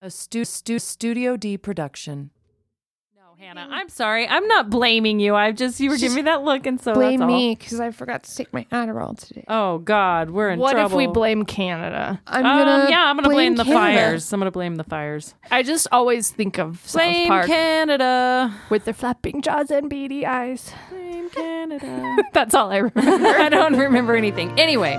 A stu- stu- Studio D production. No, Hannah, I'm sorry. I'm not blaming you. I just you were giving me that look, and so Blame that's all. me because I forgot to take my Adderall today. Oh God, we're in trouble. What trouble. if we blame Canada? I'm Um, gonna yeah, I'm gonna blame, the Canada. fires. I'm gonna blame the fires. I just always think of South Blame Park Canada. with their flapping jaws and beady eyes. Blame Canada. That's all I remember. I don't remember anything. Anyway,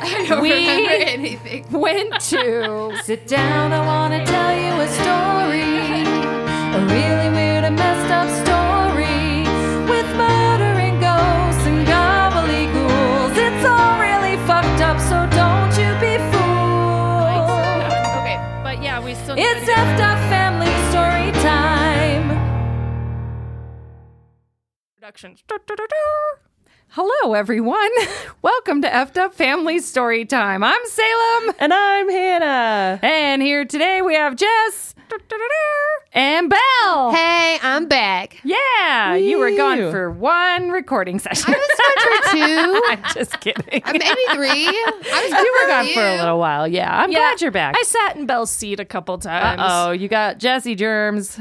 I don't We- remember anything. went to sit down. I want to tell you a story, a really weird and messed up story with murder and ghosts and gobbledygools. It's all really fucked up, so don't you be fooled. okay, but yeah, we still. It's effed up family story time. productions. Hello, everyone. Welcome to Effed Up Family Story Time. I'm Salem. And I'm Hannah. And here today we have Jess and Belle. Hey, I'm back. Yeah, you were gone for one recording session. I was gone for two, I'm just kidding. uh, maybe three. I was gone you were for gone few. for a little while. Yeah, I'm Yeah, glad you're back. I sat in Belle's seat a couple times. oh, you got Jesse germs.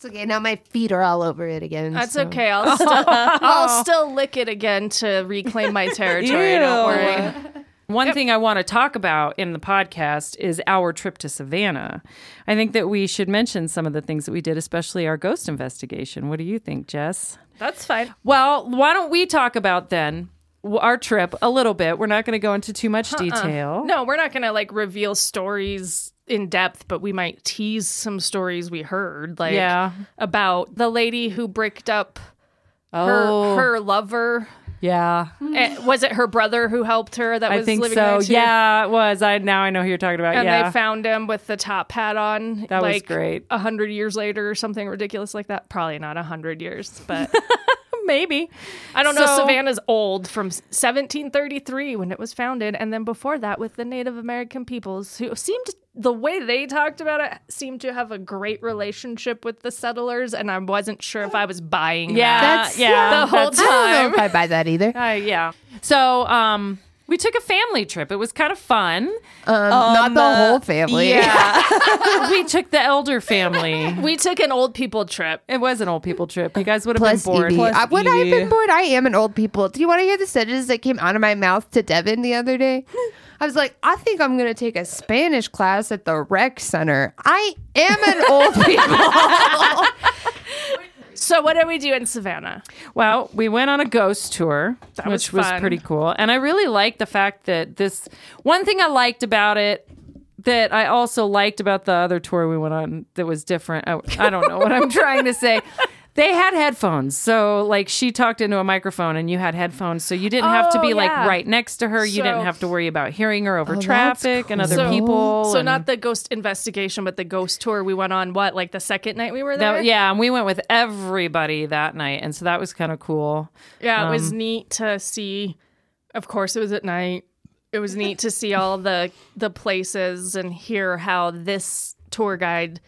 It's okay. Now my feet are all over it again. That's so- okay. I'll still, I'll still lick it again to reclaim my territory. Don't worry. One thing I want to talk about in the podcast is our trip to Savannah. I think that we should mention some of the things that we did, especially our ghost investigation. What do you think, Jess? That's fine. Well, why don't we talk about then our trip a little bit? We're not going to go into too much detail. No, we're not gonna like reveal stories in depth, but we might tease some stories we heard, like Yeah. about the lady who bricked up Oh, her her lover. yeah. Eh, was it her brother who helped her? That I was think living so. next to you? Yeah, it was. I now I know who you're talking about. And yeah. they found him with the top hat on. That was great. A hundred years later, or something ridiculous like that. Probably not a hundred years, but Maybe. I don't know. Savannah's old from 1733 when it was founded, and then before that with the Native American peoples, who seemed the way they talked about it seemed to have a great relationship with the settlers, and I wasn't sure if I was buying Yeah. that. That's- yeah. the whole that's- I don't know time. if I buy that either. Uh, yeah. So, um, we took a family trip. It was kind of fun. Um, not the uh, whole family. Yeah. we took the elder family. We took an old people trip. It was an old people trip. You guys would have Plus been bored. Evie. I, would I have been bored? I am an old people. Do you want to hear the sentence that came out of my mouth to Devin the other day? I was like, I think I'm going to take a Spanish class at the rec center. I am an old people. So what did we do in Savannah? Well, we went on a ghost tour, That which was was, pretty cool. And I really liked the fact that this one thing I liked about it that I also liked about the other tour we went on that was different. I, I don't know what I'm trying to say. They had headphones. So like she talked into a microphone and you had headphones. So you didn't have to Oh, be like right next to her. You didn't have to worry about hearing her over that's traffic and other So- people. So and- not the ghost investigation, but the ghost tour we went on. What like the second night we were there? that, yeah, and we went with everybody that night, and so that was kind of cool. Yeah, it was Um, neat to see. Of course, it was at night. It was neat to see all the the places and hear how this tour guide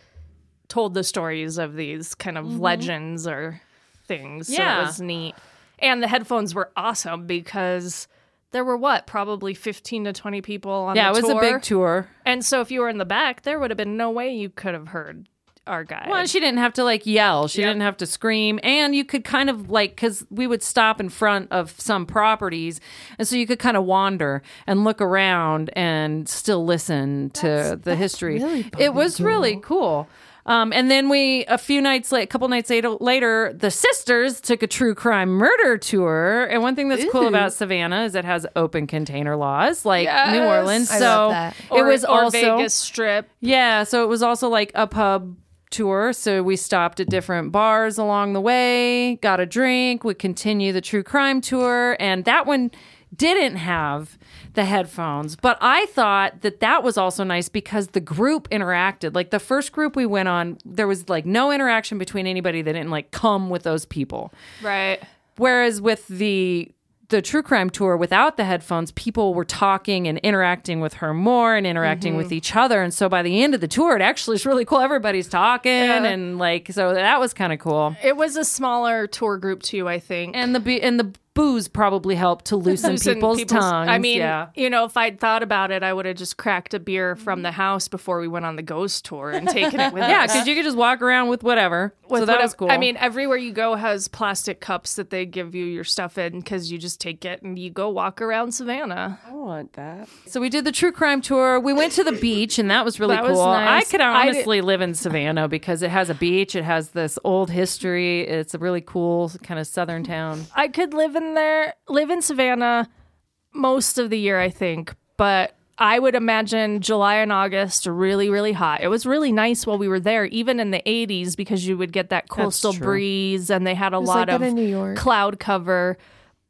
told the stories of these kind of mm-hmm. legends or things. So Yeah. it was neat. And the headphones were awesome because there were what, probably 15 to 20 people on Yeah, the it was a big tour. And so if you were in the back, there would have been no way you could have heard our guy. Well, and she didn't have to like yell. She Yep. didn't have to scream. And you could kind of like, because we would stop in front of some properties. And so you could kind of wander and look around and still listen to the history. really it was really cool. Um, and then we, a few nights late, a couple nights later, later, the sisters took a true crime murder tour. And one thing that's cool about Savannah is it has open container laws like New Yes. Orleans. I so it Or- was or also Vegas Strip. yeah, so it was also like a pub tour. So we stopped at different bars along the way, got a drink, we continue the true crime tour, and that one didn't have the headphones. But I thought that that was also nice because the group interacted. Like the first group we went on, there was like no interaction between anybody that didn't like come with those people. Right. Whereas with the the true crime tour without the headphones, people were talking and interacting with her more and interacting with mm-hmm. each other. And so by the end of the tour, it actually is really cool. Everybody's talking and like so that was kind of cool. It was a smaller tour group too, I think. And the be- and the booze probably helped to loosen, Loosen people's, tongues. I mean, yeah. you know, if I'd thought about it, I would have just cracked a beer from the house before we went on the ghost tour and taken it with us. Yeah, because you could just walk around with whatever. With so that was cool. I mean, everywhere you go has plastic cups that they give you your stuff in because you just take it and you go walk around Savannah. I want that. so we did the true crime tour. We went to the beach, and that was really That cool. was nice. I could I honestly live in Savannah because it has a beach. It has this old history. It's a really cool kind of southern town. I could live in there, live in Savannah most of the year, I think, but I would imagine July and August really, really hot. It was really nice while we were there, even in the 80s, because you would get that coastal breeze and they had a lot like of cloud cover.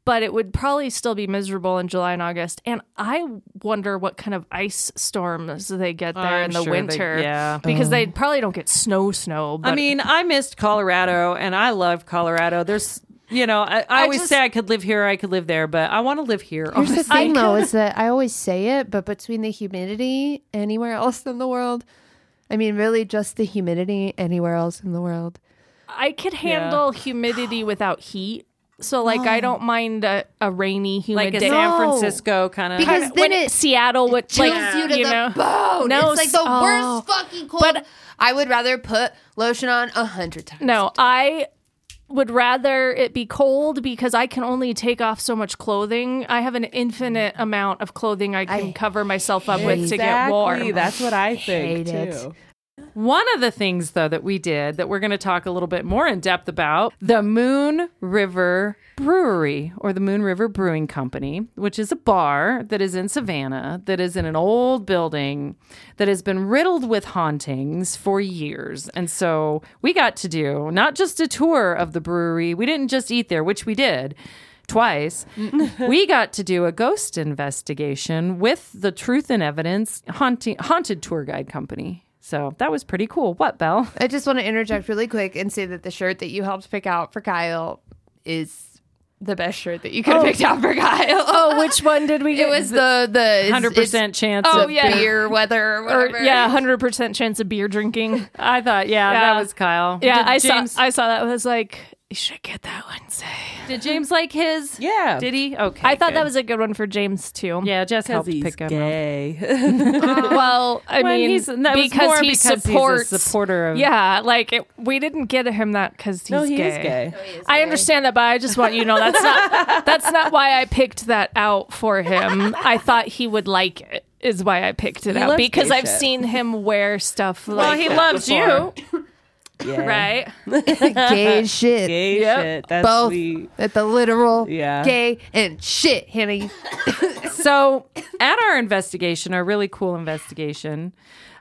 But it would probably still be miserable in July and August. And I wonder what kind of ice storms they get there I'm in the sure they- winter. yeah. Because they um, probably don't get snow, snow. But I mean, I missed Colorado, and I love Colorado. There's, you know, I, I, I always just- say I could live here, I could live there, but I want to live here. Here's the honestly. thing, though, is that I always say it, but between the humidity anywhere else in the world, I mean, really just the humidity anywhere else in the world. I could handle humidity without heat. So like I don't mind a, a rainy humid like a day. San Francisco kind of. Because when then it Seattle would chills like you to you the know bone. No, it's like the oh. worst fucking cold. But- I would rather put lotion on a hundred times. no I would rather it be cold because I can only take off so much clothing. I have an infinite amount of clothing I can I cover myself up with to get warm. That's what I think Hate it. One of the things, though, that we did that we're going to talk a little bit more in depth about the Moon River Brewery or the Moon River Brewing Company, which is a bar that is in Savannah, that is in an old building that has been riddled with hauntings for years. And so we got to do not just a tour of the brewery, we didn't just eat there, which we did twice. we got to do a ghost investigation with the Truth and Evidence haunting, haunted tour guide company. So that was pretty cool. What, Belle? I just want to interject really quick and say that the shirt that you helped pick out for Kyle is the best shirt that you could have oh. picked out for Kyle. Oh, which one did we get? it was the the Hundred percent chance. Oh, of yeah. beer weather or or, yeah, hundred percent chance of beer drinking. I thought, yeah, Yeah. that was Kyle. Yeah, did I James, saw. I saw that. I was like, you should get that one. Say. Did James like his? Yeah. Did he? Okay. I thought that was a good one for James too. Yeah, Jess Because helped he's pick him. up. gay. Uh, well, I Well, mean, he's- that was because more he because he's a supports. supporter of- Yeah, like it, we didn't get him that because he's no, he gay. is gay. I understand that, but I just want you to know that's not that's not why I picked that out for him. I thought he would like it. Is why I picked it He out loves because gay I've shit. seen him wear stuff like Well, he that loves before. you, Yeah. right? gay shit. Gay Yep. shit. That's Both sweet. at the literal Yeah. gay and shit, Hannah. So, at our investigation, our really cool investigation,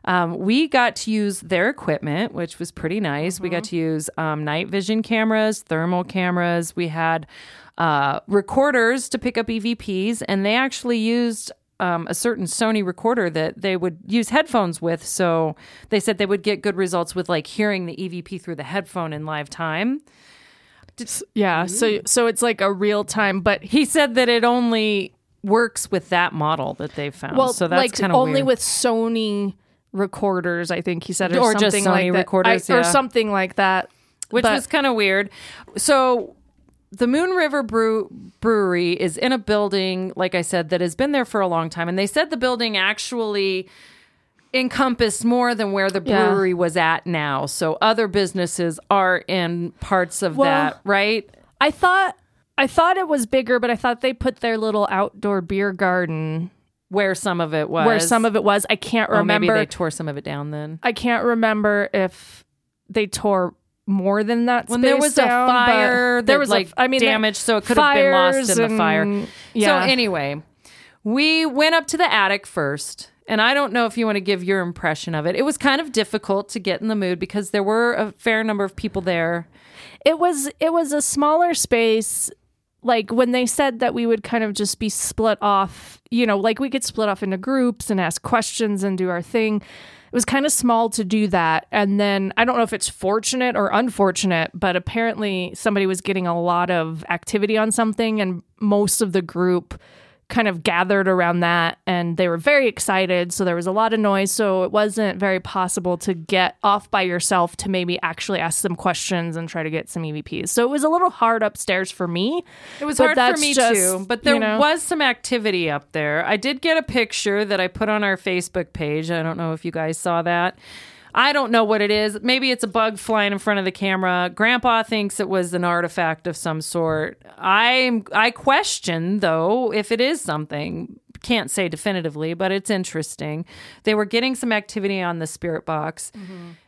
um, we got to use their equipment, which was pretty nice. We got to use um, night vision cameras, thermal cameras. We had uh, recorders to pick up EVPs, and they actually used um, a certain Sony recorder that they would use headphones with. So they said they would get good results with like hearing the EVP through the headphone in live time. Yeah. So so it's like a real time, but He said that it only works with that model that they found. well, so that's like kind of only weird. with Sony recorders. I think he said, or, Or just something Sony like that. recorders, I- or something like that. which But- was kind of weird. So the Moon River Brew- Brewery is in a building, like I said, that has been there for a long time, and they said the building actually encompassed more than where the Yeah. brewery was at now. So other businesses are in parts of Well, that, right? I thought I thought it was bigger, but I thought they put their little outdoor beer garden Where some of it was, where some of it was. I can't or maybe remember. they tore some of it down. Then I can't remember if they tore more than that. when there was down, a fire, there was like a, I mean, damage, so it could have been lost in the fire. Yeah. So anyway, we went up to the attic first. And I don't know if you want to give your impression of it. It was kind of difficult to get in the mood because there were a fair number of people there. it was it was a smaller space like when they said that we would kind of just be split off you know like we could split off into groups and ask questions and do our thing it was kind of small to do that and then i don't know if it's fortunate or unfortunate but apparently somebody was getting a lot of activity on something and most of the group kind of gathered around that and they were very excited. So there was a lot of noise. So it wasn't very possible to get off by yourself to maybe actually ask some questions and try to get some EVPs. So it was a little hard upstairs for me. It was hard for me just, too, but there you know- was some activity up there. I did get a picture that I put on our Facebook page. I don't know if you guys saw that. I don't know what it is. Maybe it's a bug flying in front of the camera. Grandpa thinks it was an artifact of some sort. I I question though if it is something. Can't say definitively, but it's interesting. They were getting some activity on the spirit box,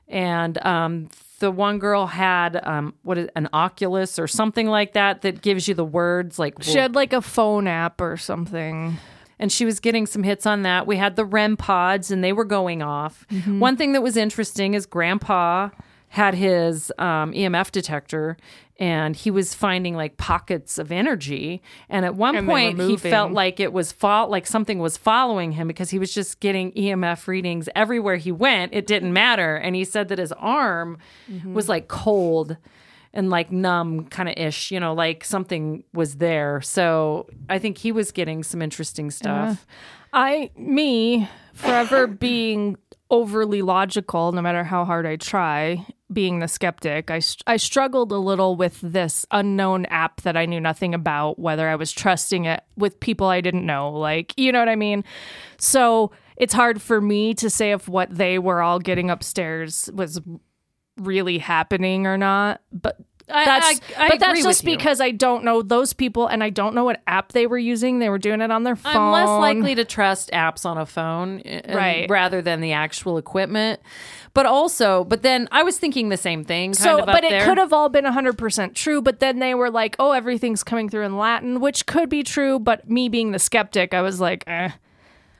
and um, the one girl had um, what is an Ovilus or something like that that gives you the words like She had like a phone app or something. And she was getting some hits on that. We had the REM pods and they were going off. Mm-hmm. One thing that was interesting is Grandpa had his um, EMF detector and he was finding like pockets of energy. And at one And point, he felt like it was fo- like something was following him because he was just getting EMF readings everywhere he went. It didn't matter. And he said that his arm Mm-hmm. was like cold and like numb kind of ish, you know, like something was there. So I think he was getting some interesting uh-huh. stuff. I, me, forever being overly logical, no matter how hard I try, being the skeptic, I, I struggled a little with this unknown app that I knew nothing about, whether I was trusting it with people I didn't know. Like, you know what I mean? So it's hard for me to say if what they were all getting upstairs was really happening or not. But that's I- I but that's just because I don't know those people and I don't know what app they were using. They were doing it on their phone. I'm less likely to trust apps on a phone uh, Right. rather than the actual equipment. But also, but then I was thinking the same thing. Kind So, but it there. could have all been 100% true. But then they were like, oh, everything's coming through in Latin, which could be true. But me being the skeptic, I was like, eh.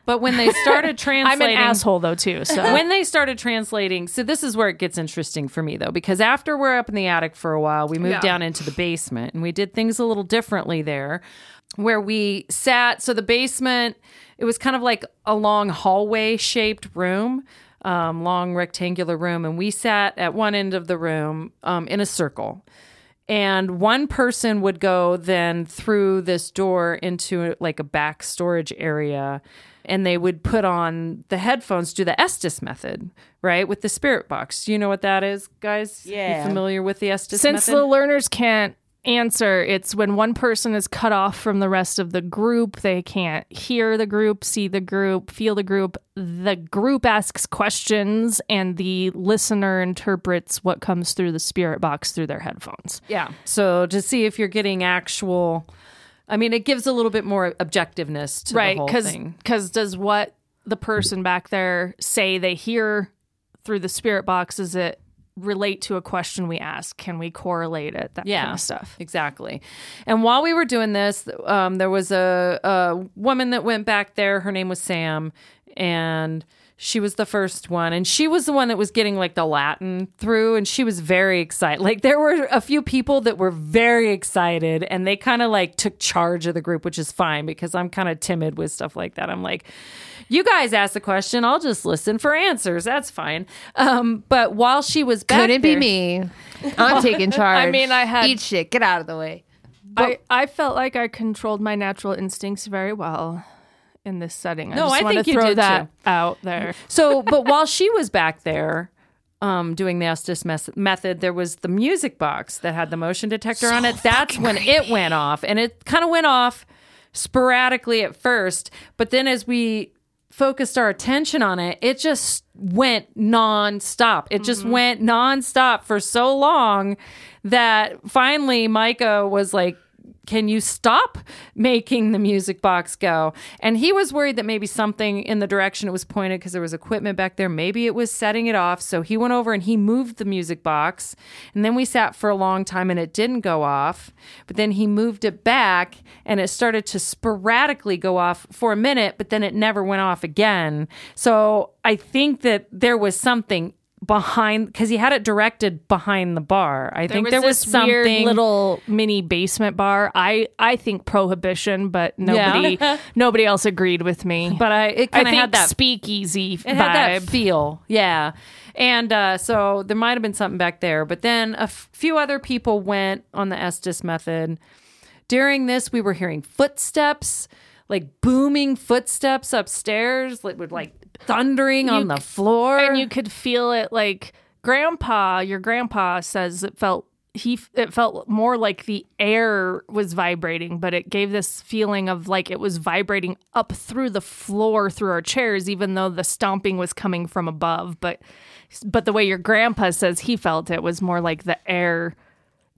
But when they started translating, I'm an asshole, though, too. So, when they started translating, so this is where it gets interesting for me though, because after we're up in the attic for a while, we moved Yeah. down into the basement and we did things a little differently there, where we sat. So the basement, it was kind of like a long hallway shaped room. Um, long rectangular room, and we sat at one end of the room um, in a circle and one person would go then through this door into like a back storage area and they would put on the headphones do the estes method right with the spirit box you know what that is guys Yeah. you familiar with the estes since method the learners can't answer, it's when one person is cut off from the rest of the group. They can't hear the group, see the group, feel the group. The group asks questions, and the listener interprets what comes through the spirit box through their headphones. yeah so to see if you're getting actual i mean it gives a little bit more objectiveness to right the whole because thing. does what the person back there say they hear through the spirit box? Does it relate to a question we ask? Can we correlate it? That yeah kind of stuff. exactly. And while we were doing this um, there was a, a woman that went back there. Her name was sam. And she was the first one and she was the one that was getting like the latin through and she was very excited like there were a few people that were very excited and they kind of like took charge of the group which is fine because i'm kind of timid with stuff like that i'm like you guys ask the question i'll just listen for answers that's fine um, but while she was back Couldn't be me. I'm taking charge. I mean, I had- eat shit. Get out of the way. I, I felt like I controlled my natural instincts very well in this setting. I No, just I think to you throw did that too. out there. So, but while she was back there um, doing the Estes mes- method, there was the music box that had the motion detector on it. That's when it went off. And it kind of went off sporadically at first. But then as we focused our attention on it, it just went nonstop. It just went nonstop for so long that finally Micah was like, can you stop making the music box go? And he was worried that maybe something in the direction it was pointed because there was equipment back there. Maybe it was setting it off. So he went over and he moved the music box. And then we sat for a long time and it didn't go off. But then he moved it back and it started to sporadically go off for a minute, but then it never went off again. So I think that there was something behind because he had it directed behind the bar. I think there was something little mini basement bar. I I think prohibition, but nobody nobody else agreed with me. but I it kind of had that speakeasy it had that feel, yeah. And uh, so there might have been something back there, but then a f- few other people went on the Estes method. During this, we were hearing footsteps. like booming footsteps upstairs, like with like thundering on the floor. and you could feel it like grandpa your grandpa says it felt he it felt more like the air was vibrating but it gave this feeling of like it was vibrating up through the floor through our chairs even though the stomping was coming from above but but the way your grandpa says he felt it was more like the air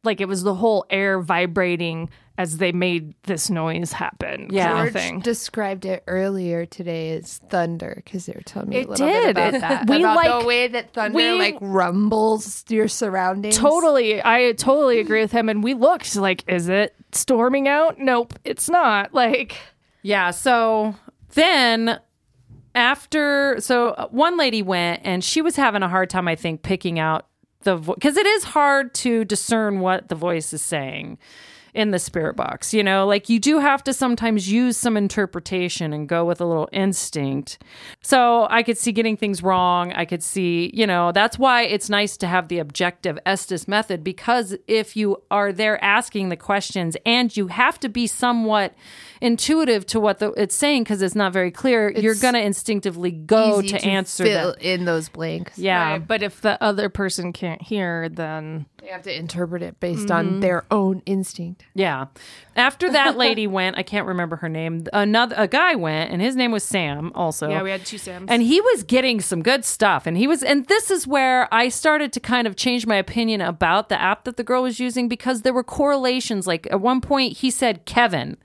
like it was the whole air vibrating as they made this noise happen Yeah. kind of George thing described it earlier today as thunder because they were telling me It a little did. bit about It- that. we about like- the way that thunder we- like rumbles your surroundings. Totally. I totally agree with him. And we looked like, is it storming out? Nope, it's not. Like, Yeah. So then after, so uh, one lady went and she was having a hard time, I think, picking out the voice because it is hard to discern what the voice is saying in the spirit box. You know, like you do have to sometimes use some interpretation and go with a little instinct. So I could see getting things wrong. I could see, you know, that's why it's nice to have the objective Estes method because if you are there asking the questions and you have to be somewhat intuitive to what the, it's saying because it's not very clear, you're going to instinctively go Easy to, answer fill them. in those blanks. Yeah. right, but if the other person can't hear, then They have to interpret it based on mm-hmm. their own instinct. Yeah. After that lady went, I can't remember her name. Another a guy went, and his name was Sam. Also, yeah, we had two Sams. and he was getting some good stuff. And he was, and this is where I started to kind of change my opinion about the app that the girl was using because there were correlations. Like at one point, he said Kevin,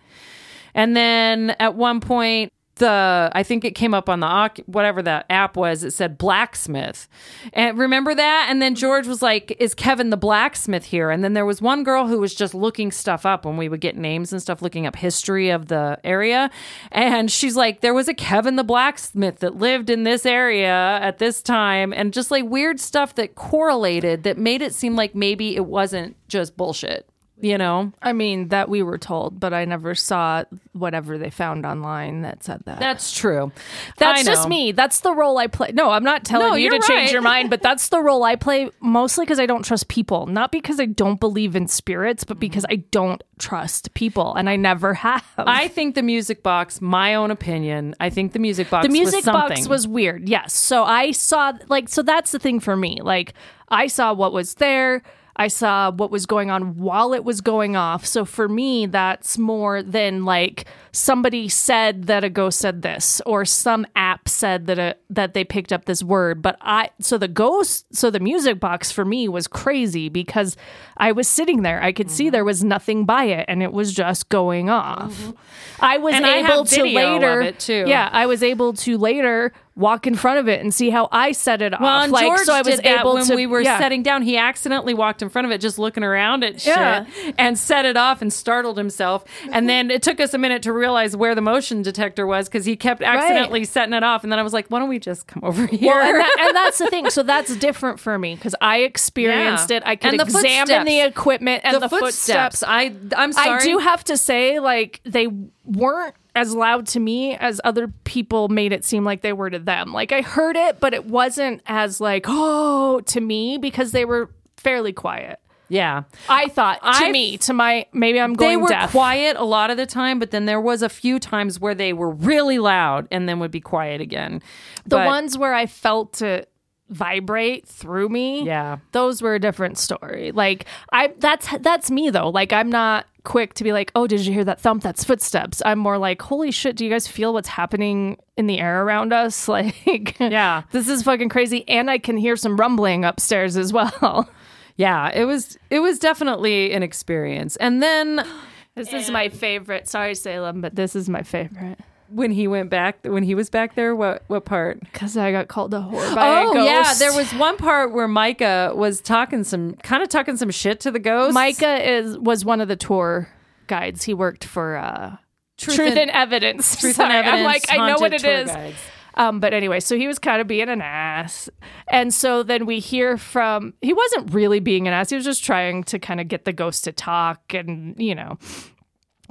and then at one point. The I think it came up on the whatever that app was. It said blacksmith, and remember that. And then George was like, "Is Kevin the blacksmith here?" And then there was one girl who was just looking stuff up when we would get names and stuff, looking up history of the area. And she's like, "There was a Kevin the blacksmith that lived in this area at this time," and just like weird stuff that correlated that made it seem like maybe it wasn't just bullshit. You know, I mean, that we were told, but I never saw whatever they found online that said that. that's true. That's just me. That's the role I play. No, I'm not telling No, you to you're change your mind, but that's the role I play mostly because I don't trust people. Not because I don't believe in spirits, but because mm-hmm. I don't trust people, and I never have. I think the music box, my own opinion, I think the music box the music was box was weird. Yes. So I saw like so that's the thing for me. Like I saw what was there. I saw what was going on while it was going off. So for me, that's more than like somebody said that a ghost said this or some app said that a that they picked up this word. But I so the ghost so the music box for me was crazy because I was sitting there. I could see Mm-hmm. there was nothing by it and it was just going off. I was And I able to video of later too. Yeah, I was able to later walk in front of it and see how I set it Well, off. and like, George so I was did that able when to. we were yeah. setting down. He accidentally walked in front of it, just looking around at shit, and set it off and startled himself. And then it took us a minute to realize where the motion detector was because he kept accidentally setting it off. And then I was like, "Why don't we just come over here?" Well, and, that, and that's the thing. So that's different for me because I experienced Yeah. it. I could And the examine footsteps. the equipment and the, the, footsteps. I I'm sorry. I do have to say, like, they weren't as loud to me as other people made it seem like they were to them. Like, I heard it, but it wasn't as, like, oh, to me because they were fairly quiet. yeah. I thought, to I've- me, to my, maybe I'm going They were deaf. quiet a lot of the time, but then there was a few times where they were really loud and then would be quiet again. The But- ones where I felt it vibrate through me, Yeah. those were a different story. Like I, that's that's me though. Like I'm not quick to be like, oh, did you hear that thump? That's footsteps. I'm more like, holy shit, do you guys feel what's happening in the air around us? Like, Yeah. this is fucking crazy, and I can hear some rumbling upstairs as well. Yeah, it was it was definitely an experience. And then This is my favorite. Sorry, Salem, but this is my favorite when he went back when he was back there, what what part? because I got called a whore by a Oh ghost. yeah, there was one part where Micah was talking some kind of talking some shit to the ghost. Micah is was one of the tour guides. He worked for uh, Truth, and- and, Evidence. Truth Sorry, and Evidence. I'm like, I know what it is. Guides. Um, but anyway, so he was kind of being an ass. And so then we hear from, he wasn't really being an ass. He was just trying to kind of get the ghost to talk and, you know,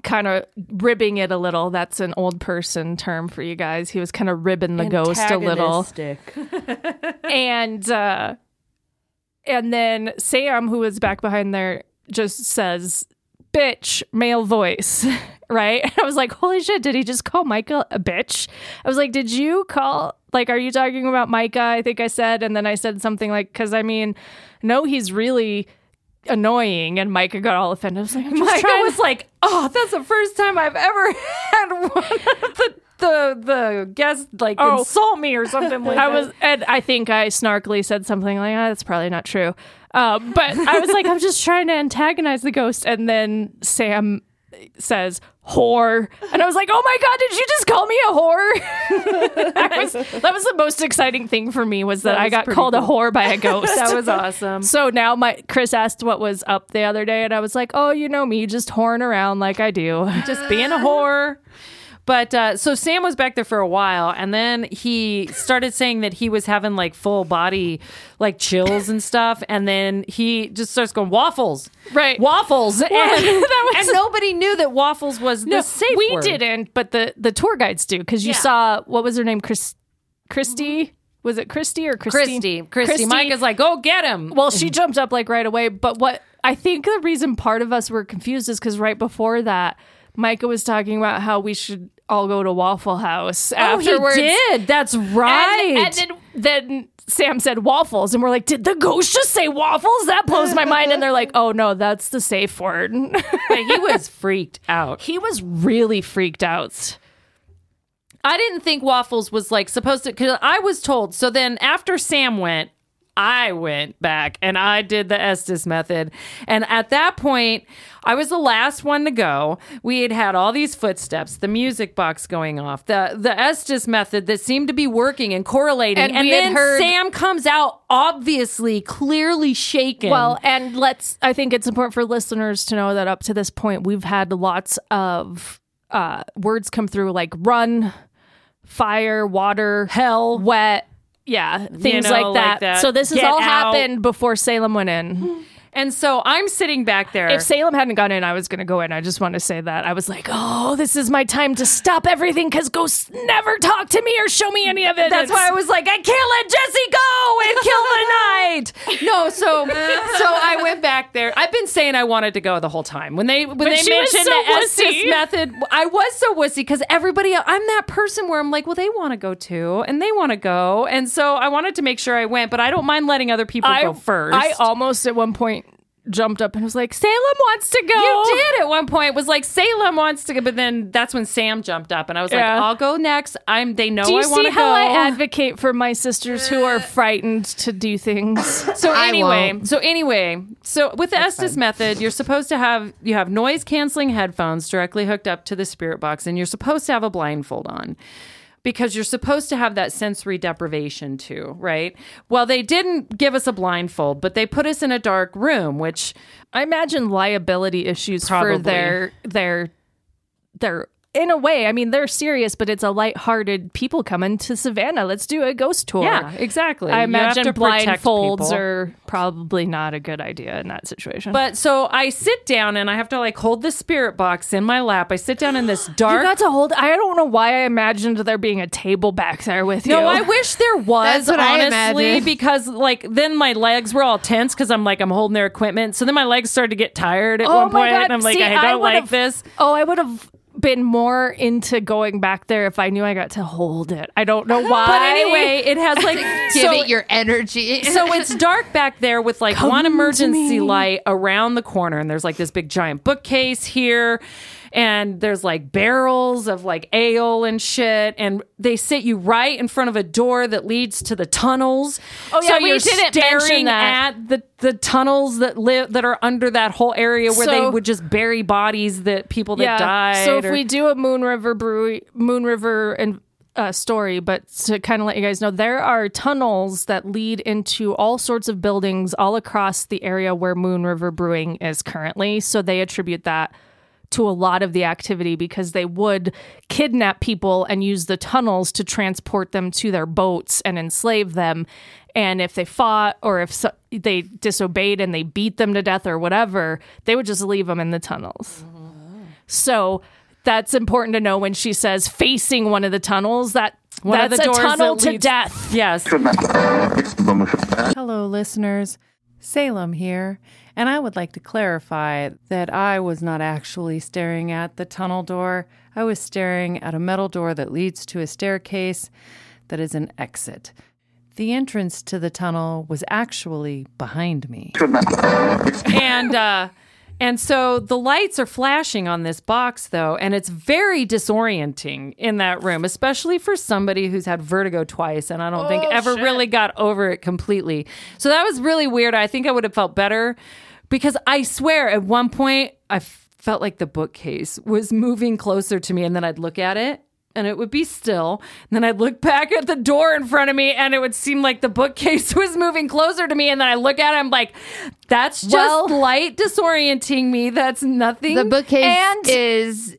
kind of ribbing it a little. That's an old person term for you guys. He was kind of ribbing the ghost a little. And uh and then Sam, who was back behind there, just says bitch male voice, right? And I was like, holy shit, did he just call Micah a bitch? I was like, did you call, like, are you talking about Micah? I think I said. And then I said something like, because I mean, no, he's really annoying. And Micah got all offended. I was like, Micah trying was like, "Oh, that's the first time I've ever had one of the the the guest like Oh. insult me or something like I that." was, and I think I snarkily said something like, ah, "That's probably not true," um, but I was like, "I'm just trying to antagonize the ghost," and then Sam says "whore," and I was like, "Oh my god, did you just call me a whore?" that, was, that was the most exciting thing for me was that, That I got called a cool. whore by a ghost. that was awesome. so now my Chris asked what was up the other day, and I was like, "Oh, you know me, just whoring around like I do." just being a whore. But uh, so Sam was back there for a while, and then he started saying that he was having like full body like chills and stuff, and then he just starts going waffles, Right. Waffles, and, That was- and nobody knew that waffles was the safe we word. didn't, but the the tour guides do because you Yeah. saw what was her name, Chris, Christy. Was it Christy or Christine? Christy, Christy, Mike is like, go get him. Well, she jumped up like right away. But what I think the reason part of us were confused is because right before that, Micah was talking about how we should all go to Waffle House afterwards. Oh, he did. That's And, right. and then, then Sam said waffles, and we're like, "Did the ghost just say waffles?" That blows my mind. And they're like, "Oh no, that's the safe word." But he was freaked out. he was really freaked out. I didn't think waffles was like supposed to because I was told. So then after Sam went, I went back and I did the Estes method. And at that point, I was the last one to go. We had had all these footsteps, the music box going off, the the Estes method that seemed to be working and correlating. And And, then heard- Sam comes out obviously clearly shaken. Well, and let's, I think it's important for listeners to know that up to this point, we've had lots of uh, words come through like run, fire, water, hell. wet. Yeah, things know, like, like that. that. So this has Get all out. happened before Salem went in. And so I'm sitting back there. If Salem hadn't gone in, I was going to go in. I just want to say that. I was like, oh, this is my time to stop everything because ghosts never talk to me or show me any of it. That's why I was like, I can't let Jesse go and kill the night. No, so so I went back there. I've been saying I wanted to go the whole time. When they when they mentioned so the Estes method, I was so wussy because everybody I'm that person where I'm like, well, they want to go too, and they want to go, and so I wanted to make sure I went, but I don't mind letting other people I, go first. I almost at one point jumped up and was like, Salem wants to go. You did at one point. Was like Salem wants to go, but then that's when Sam jumped up, and I was like, I'll go next. I'm. They know Do you I want see to how go. I advocate for my sisters who are frightened to do things? So anyway, so anyway, so with the Estes method, you're supposed to have you have noise canceling headphones directly hooked up to the spirit box, and you're supposed to have a blindfold on because you're supposed to have that sensory deprivation too, right? Well, they didn't give us a blindfold, but they put us in a dark room, which I imagine liability issues Probably. for their their their in a way, I mean they're serious, but it's a lighthearted people coming to Savannah. Let's do a ghost tour. yeah, exactly. I You imagine blindfolds people. are probably not a good idea in that situation. But so I sit down and I have to like hold the spirit box in my lap. I sit down in this you dark got to hold. I don't know why I imagined there being a table back there with you. No, I wish there was I honestly because like then my legs were all tense because I'm like I'm holding their equipment. So then my legs started to get tired at Oh one point, and I'm like See, I I don't like this. Oh, I would have been more into going back there if I knew I got to hold it. I don't know why. But anyway, it has like Give so it your energy. so it's dark back there with like one emergency light around the corner and there's like this big giant bookcase here and there's like barrels of like ale and shit and they sit you right in front of a door that leads to the tunnels Oh, yeah, so we you're didn't mention staring that. at the the tunnels that live that are under that whole area where they would just bury bodies that people that died So if or- we do a Moon River Brewery, Moon River and uh, story, but to kind of let you guys know, there are tunnels that lead into all sorts of buildings all across the area where Moon River Brewing is currently. So they attribute that to a lot of the activity because they would kidnap people and use the tunnels to transport them to their boats and enslave them. And if they fought or if so, they disobeyed and they beat them to death or whatever, they would just leave them in the tunnels. So that's important to know when she says facing one of the tunnels that One of that's the a doors tunnel that to leads- death. yes Hello, listeners. Salem here, and I would like to clarify that I was not actually staring at the tunnel door. I was staring at a metal door that leads to a staircase that is an exit. The entrance to the tunnel was actually behind me. and uh and so the lights are flashing on this box though, and it's very disorienting in that room, especially for somebody who's had vertigo twice and I don't think ever really got over it completely. So that was really weird. I think I would have felt better because I swear at one point I f- felt like the bookcase was moving closer to me and then I'd look at it and it would be still. And then I'd look back at the door in front of me and it would seem like the bookcase was moving closer to me. And then I look at it, I'm like, that's just Well- light disorienting me. That's nothing. The bookcase And- is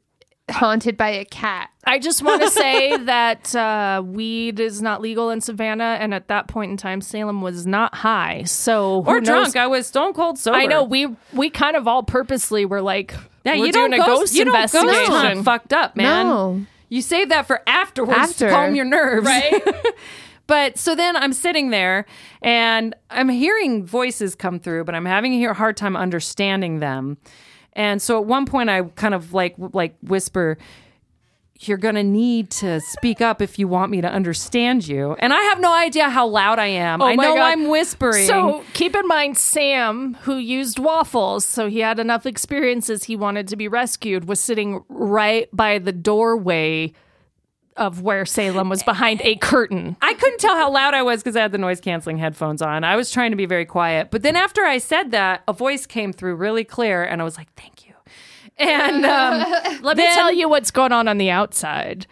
haunted by a cat. I just want to say that uh, weed is not legal in Savannah, and at that point in time, Salem was not high. So who or knows- drunk. I was stone cold sober. I know we we kind of all purposely were like, Yeah, we're you doing don't a ghost, ghost you don't ghost investigation. hunt fucked up, man. No. You save that for afterwards After. to calm your nerves. Right? But so then I'm sitting there and I'm hearing voices come through, but I'm having a hard time understanding them. And so at one point I kind of like like whisper, you're going to need to speak up if you want me to understand you. And I have no idea how loud I am. Oh I Oh my know God. I'm whispering. So keep in mind, Sam, who used waffles, so he had enough experiences, he wanted to be rescued, was sitting right by the doorway of where Salem was behind a curtain. I couldn't tell how loud I was because I had the noise canceling headphones on. I was trying to be very quiet. But then after I said that, a voice came through really clear and I was like, thank you. And um, Let me Then- tell you what's going on on the outside.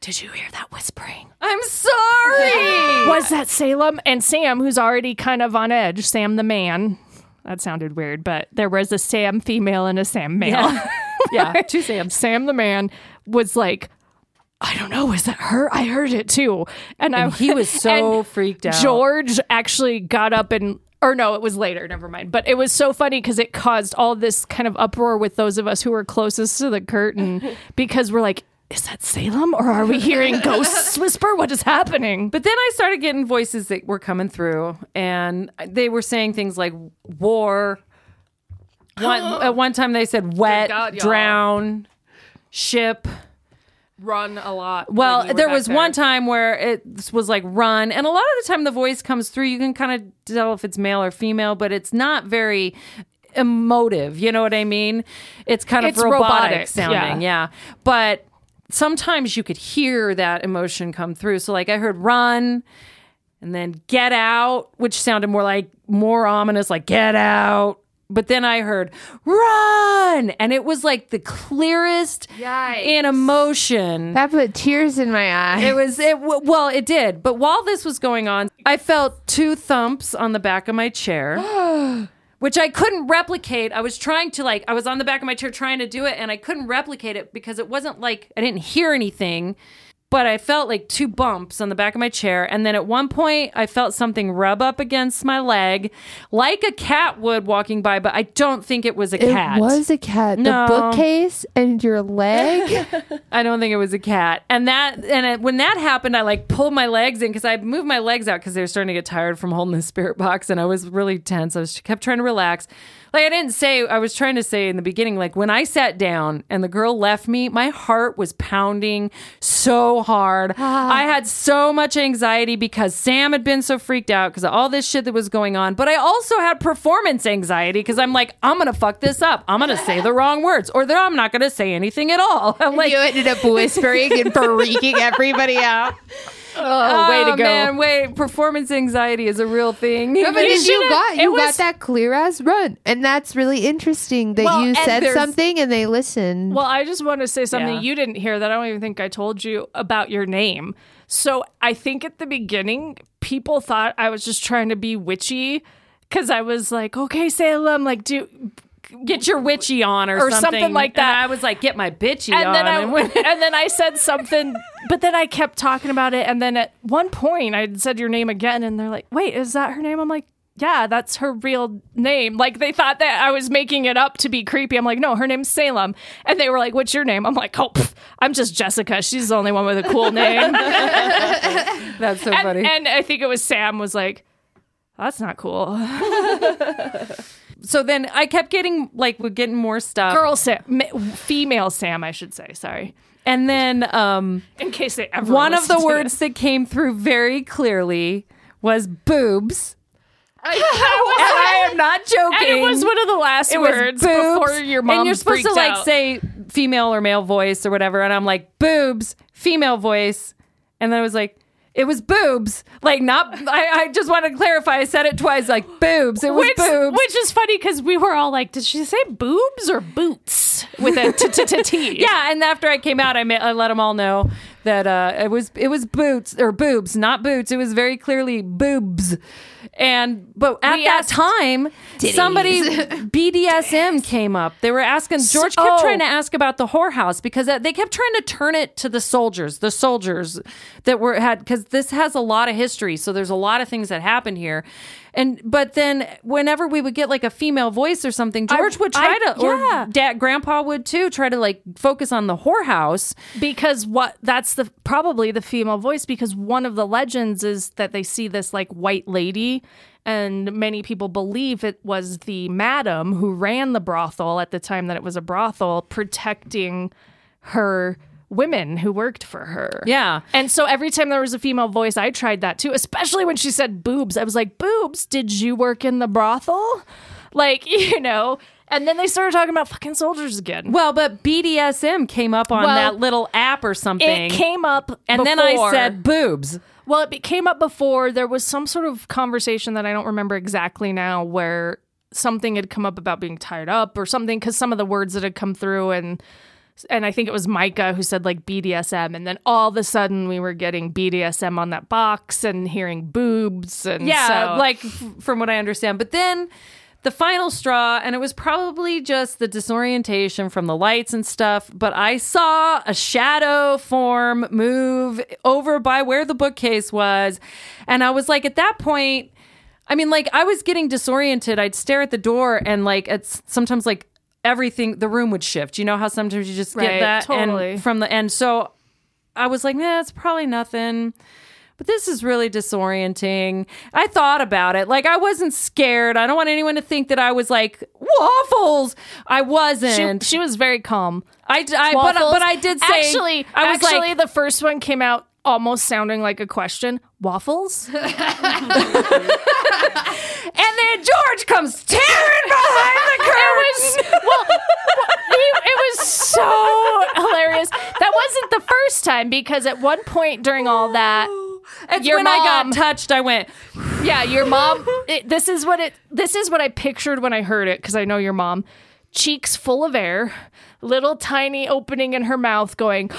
Did you hear that whispering? I'm sorry. Was that Salem and Sam, who's already kind of on edge? Sam the man. That sounded weird, but there was a Sam female and a Sam male. Yeah, two Sams. Sam the man was like, I don't know, is that her? I heard it too. And, I, he was so and freaked out. George actually got up and or no, it was later, never mind. But it was so funny because it caused all this kind of uproar with those of us who were closest to the curtain because we're like, is that Salem or are we hearing ghosts whisper? What is happening? But then I started getting voices that were coming through, and they were saying things like war. One, at one time, they said wet, God, drown, ship. Run a lot. Well, there was one time where it was like run, and a lot of the time the voice comes through. You can kind of tell if it's male or female, but it's not very emotive. You know what I mean? It's kind of It's robotic, robotic, sounding, yeah. yeah. But sometimes you could hear that emotion come through. So, like, I heard run, and then get out, which sounded more like more ominous, like get out. But then I heard run, and it was like the clearest Yikes. in emotion. That put tears in my eyes. It was it w- well, it did. But while this was going on, I felt two thumps on the back of my chair, which I couldn't replicate. I was trying to like I was on the back of my chair trying to do it and I couldn't replicate it because it wasn't like I didn't hear anything. But I felt like two bumps on the back of my chair. And then at one point, I felt something rub up against my leg like a cat would walking by, but I don't think it was a It cat. It was a cat. No. The bookcase and your leg. I don't think it was a cat. And that and it, when that happened, I like pulled my legs in because I moved my legs out because they were starting to get tired from holding the spirit box, and I was really tense. I was kept trying to relax. Like I didn't say, I was trying to say in the beginning, like when I sat down and the girl left me, my heart was pounding so hard. Ah. I had so much anxiety because Sam had been so freaked out because of all this shit that was going on. But I also had performance anxiety because I'm like, I'm gonna fuck this up. I'm gonna say the wrong words, or then I'm not gonna say anything at all. I'm like, you ended up whispering and freaking everybody out. Oh, way to Oh, go. man, wait, performance anxiety is a real thing. No, but You you got you was- got that clear ass run, and that's really interesting that Well, you said something and they listened. Well, I just want to say something Yeah. you didn't hear that I don't even think I told you about your name. So I think at the beginning, people thought I was just trying to be witchy because I was like, okay, Salem, like, do. Get your witchy on or, Or something like And that. I was like, get my bitchy And on. then, I, and and then I said something, but then I kept talking about it. And then at one point, I said your name again, and they're like, wait, is that her name? I'm like, yeah, that's her real name. Like they thought that I was making it up to be creepy. I'm like, no, her name's Salem. And they were like, what's your name? I'm like, oh, pff, I'm just Jessica. She's the only one with a cool name. That's so and, funny. and I think it was Sam was like, That's not cool. So then I kept getting like we're getting more stuff. Girl Sam, ma- female Sam, I should say. Sorry, And then um in case they ever one of the words that came through very clearly was boobs. I, And I am not joking. and it was one of the last It words before your mom and you're supposed to like out. say female or male voice or whatever and i'm like boobs female voice and then i was like it was boobs. Like not i, I just want to clarify i said it twice like boobs. It was which, boobs. which is funny because we were all like, did she say boobs or boots? With a t t t t? yeah and after i came out i, ma- I let them all know that uh, it was it was boots or boobs not boots. It was very clearly boobs. And but at We that time somebody bdsm came up. They were asking george kept oh. trying to ask about the whorehouse because uh, they kept trying to turn it to the soldiers the soldiers that were had because this has a lot of history so there's a lot of things that happened here and but then whenever we would get like a female voice or something george would try I- to or yeah. dad grandpa would too try to like focus on the whorehouse because what that's the probably the female voice because one of the legends is that they see this like white lady and many people believe it was the madam who ran the brothel at the time that it was a brothel protecting her women who worked for her. Yeah. and so every time there was a female voice i tried that too especially when she said boobs. I was like boobs? Did you work in the brothel? Like you know? And then they started talking about fucking soldiers again. Well but bdsm came up on Well, that little app or something. it came up and then i said boobs. Well, it came up before. There was some sort of conversation that I don't remember exactly now where something had come up about being tied up or something because some of the words that had come through and and I think it was Micah who said like BDSM and then all of a sudden we were getting BDSM on that box and hearing boobs and yeah so- like f- from what i understand. But then the final straw and it was probably just the disorientation from the lights and stuff but i saw a shadow form move over by where the bookcase was. And i was like at that point i mean like i was getting disoriented. I'd stare at the door and like it's sometimes like everything the room would shift you know how sometimes you just get Right, that totally. and from the end so i was like nah it's probably nothing but this is really disorienting. I thought about it. Like I wasn't scared. I don't want anyone to think that I was like waffles. I she, wasn't. she was very calm. I, I but Waffles. but I did say actually I was actually like the first one came out almost sounding like a question. Waffles? and then George comes tearing behind the curtain. It was well, it was so hilarious. That wasn't the first time because at one point during all that, It's your when I mom- got touched. I went. yeah, your mom. It, this is what it. This is what I pictured when I heard it because I know your mom. Cheeks full of air, little tiny opening in her mouth, going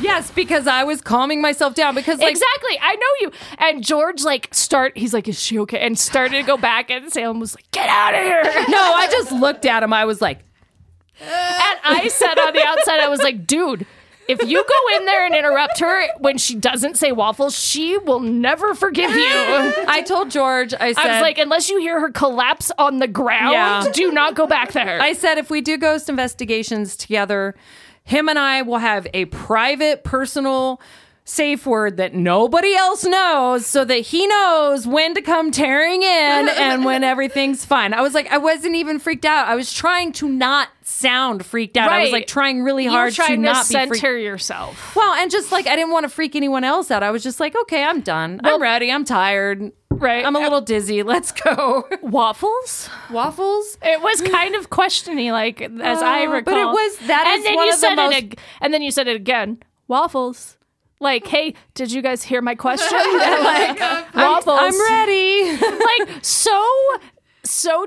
Yes, because I was calming myself down because like exactly. I know you. And George like start. He's like, "Is she okay?" And started to go back, and Salem was like, "Get out of here!" no, I just looked at him. I was like, And I said on the outside, I was like, dude, if you go in there and interrupt her when she doesn't say waffles, she will never forgive you. I told George. I said, I was like, unless you hear her collapse on the ground, Yeah. do not go back there. I said if we do ghost investigations together, him and I will have a private, personal safe word that nobody else knows so that he knows when to come tearing in and when everything's fine. I was like, I wasn't even freaked out. I was trying to not sound freaked out. I was like trying really hard trying to to, not be center yourself. Well, and just like I didn't want to freak anyone else out. I was just like, okay, I'm done. I'm ready. I'm tired. Right. I'm a little dizzy. Let's go. Waffles? Waffles? It was kind of questiony, like as I recall. but it was- that and is then one you of the most- it, ag- and then you said it again. Waffles. Like, hey, did you guys hear my question? like, waffles. I'm ready. like so so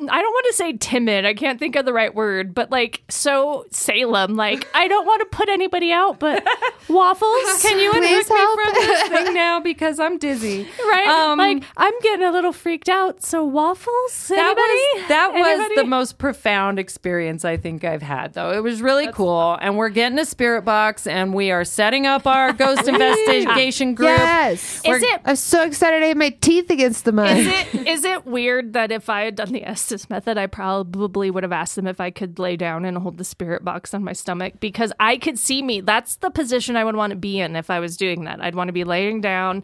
I don't want to say timid. I can't think of the right word, but like so Salem. Like I don't want to put anybody out, but waffles. Can you Please unhook me help. from this thing now because I'm dizzy? right? Um, like I'm getting a little freaked out. So waffles. that was that was Anybody? the most profound experience I think I've had though. It was really cool, and we're getting a spirit box, and we are setting up our ghost investigation group. Yes. Is it I'm so excited I have my teeth against the mud. Is it is it weird that if I had done the Estes method, I probably would have asked them if I could lay down and hold the spirit box on my stomach because I could see me. That's the position I would want to be in if I was doing that. I'd want to be laying down,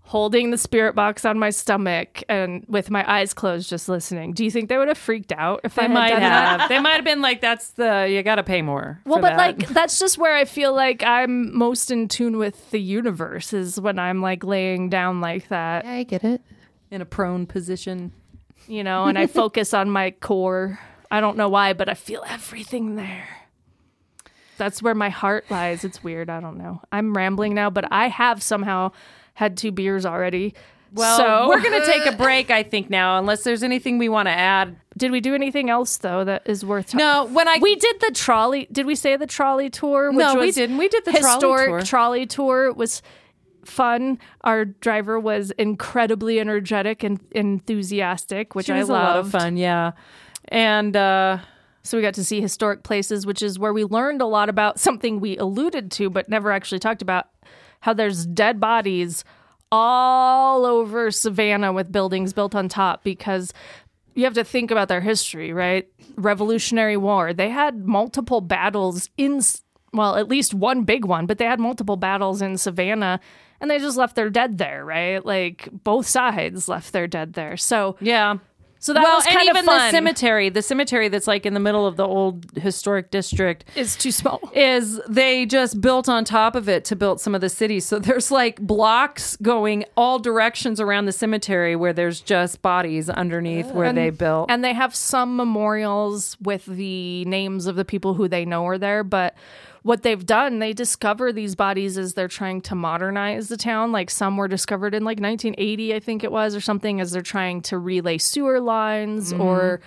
holding the spirit box on my stomach and with my eyes closed, just listening. Do you think they would have freaked out if I They had might done that? have. they might have been like, "That's the you got to pay more." Well, for but that. like that's just where I feel like I'm most in tune with the universe is when I'm like laying down like that, Yeah, I get it. in a prone position. You know, and I focus on my core. I don't know why, but I feel everything there. That's where my heart lies. It's weird. I don't know. I'm rambling now, but I have somehow had two beers already. Well, so we're gonna take a break, I think now, unless there's anything we want to add. did we do anything else though that is worth? No, when I we did the trolley. Did we say the trolley tour? Which No, we didn't. We did the trolley historic tour. trolley tour. It was fun. Our driver was incredibly energetic and enthusiastic, which She I was a loved. lot of fun, yeah. And uh, So we got to see historic places, which is where we learned a lot about something we alluded to but never actually talked about. How there's dead bodies all over Savannah with buildings built on top because you have to think about their history, right? Revolutionary War. They had multiple battles in, well, at least one big one, but they had multiple battles in Savannah and they just left their dead there, right? Like both sides left their dead there. So, yeah. so that well, was and kind even of fun. the cemetery, the cemetery that's like in the middle of the old historic district, is too small. is they just built on top of it to build some of the cities. So there's like blocks going all directions around the cemetery where there's just bodies underneath uh, where they built. And they have some memorials with the names of the people who they know are there. But what they've done, they discover these bodies as they're trying to modernize the town. Like some were discovered in like 1980, I think it was, or something, as they're trying to relay sewer lines mm-hmm. or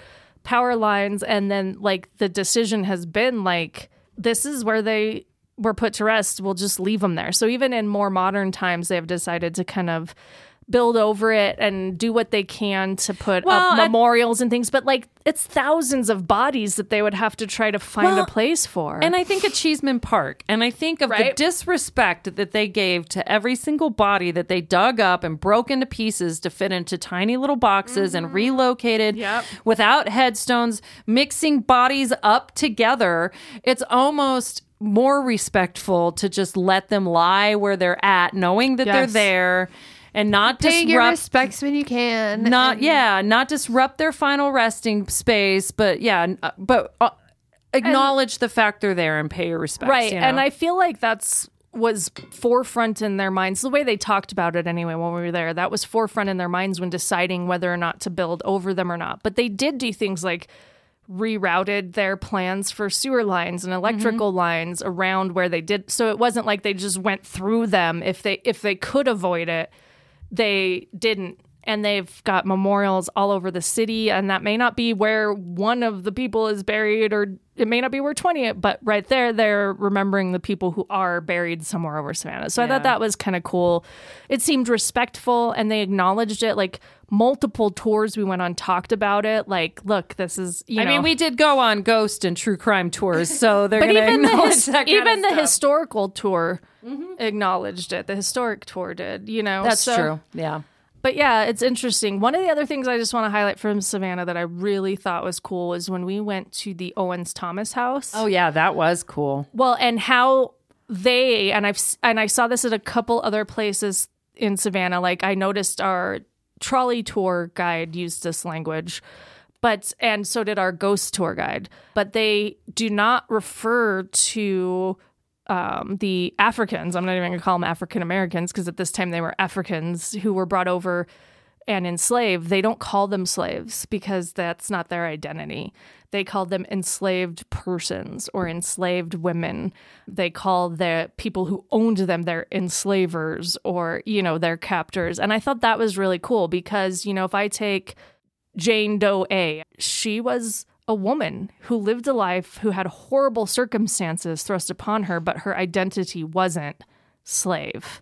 power lines. And then, like, the decision has been like, this is where they were put to rest. We'll just leave them there. So even in more modern times, they have decided to kind of build over it and do what they can to put Well, up I- memorials and things. But like, it's thousands of bodies that they would have to try to find Well, a place for. And I think at Cheeseman Park, and I think of the disrespect that they gave to every single body that they dug up and broke into pieces to fit into tiny little boxes and mm-hmm. relocated Yep. without headstones, mixing bodies up together. It's almost more respectful to just let them lie where they're at, knowing that they're there. And not your disrupt respects when you can. not and- yeah not disrupt their final resting space but yeah uh, but uh, acknowledge the fact they're there and pay your respects right you know? and i feel like that's was forefront in their minds the way they talked about it anyway when we were there that was forefront in their minds when deciding whether or not to build over them or not but they did do things like rerouted their plans for sewer lines and electrical lines around where they did so it wasn't like they just went through them if they if they could avoid it they didn't and they've got memorials all over the city and that may not be where one of the people is buried or it may not be where 20 but right there they're remembering the people who are buried somewhere over savannah. So i thought that was kind of cool. It seemed respectful and they acknowledged it. Like multiple tours we went on talked about it. Like look this is you I know mean, we did go on ghost and true crime tours, so they're but even the, his- even the stuff. historical tour mm-hmm. acknowledged it. The historic tour did you know? That's So- true. Yeah. But yeah, it's interesting. One of the other things I just want to highlight from Savannah that I really thought was cool was when we went to the Owens Thomas house. Oh yeah, that was cool. Well, and how they and I've and I saw this at a couple other places in Savannah. Like I noticed our trolley tour guide used this language, but and so did our ghost tour guide. But they do not refer to um, the Africans. I'm not even going to call them African Americans because at this time they were Africans who were brought over and enslaved. They don't call them slaves because that's not their identity. They call them enslaved persons or enslaved women. They call the people who owned them their enslavers or, you know, their captors. And I thought that was really cool because, you know, if I take Jane Doe A, she was a woman who lived a life who had horrible circumstances thrust upon her, but her identity wasn't slave.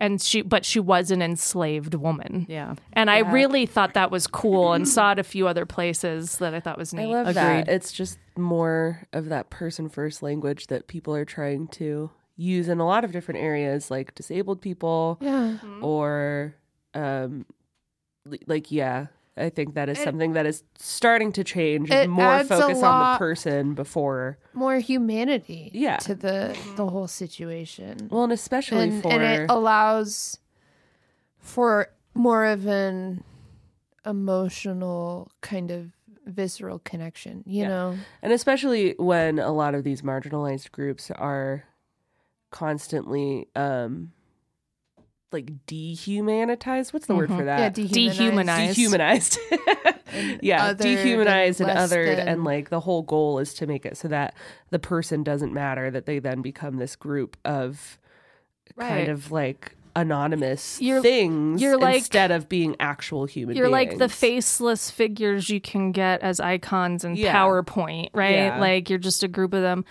And she but she was an enslaved woman. Yeah. And I really thought that was cool and saw it a few other places that I thought was neat. I neat. love that. It's just more of that person first language that people are trying to use in a lot of different areas, like disabled people Yeah. or, um, like yeah. I think that is It- something that is starting to change. it More adds a focus on the person before. More humanity Yeah. to the the whole situation. Well, and especially and, for and it allows for more of an emotional kind of visceral connection, you Yeah. know? And especially when a lot of these marginalized groups are constantly um like dehumanized. What's the word for mm-hmm. that? Yeah, dehumanized. Dehumanized. Dehumanized. yeah, dehumanized and and othered than. and like the whole goal is to make it so that the person doesn't matter that they then become this group of Right. kind of like anonymous You're- things you're like- instead of being actual human You're like the faceless figures you can get as icons in Yeah. PowerPoint, right? Yeah. Like you're just a group of them.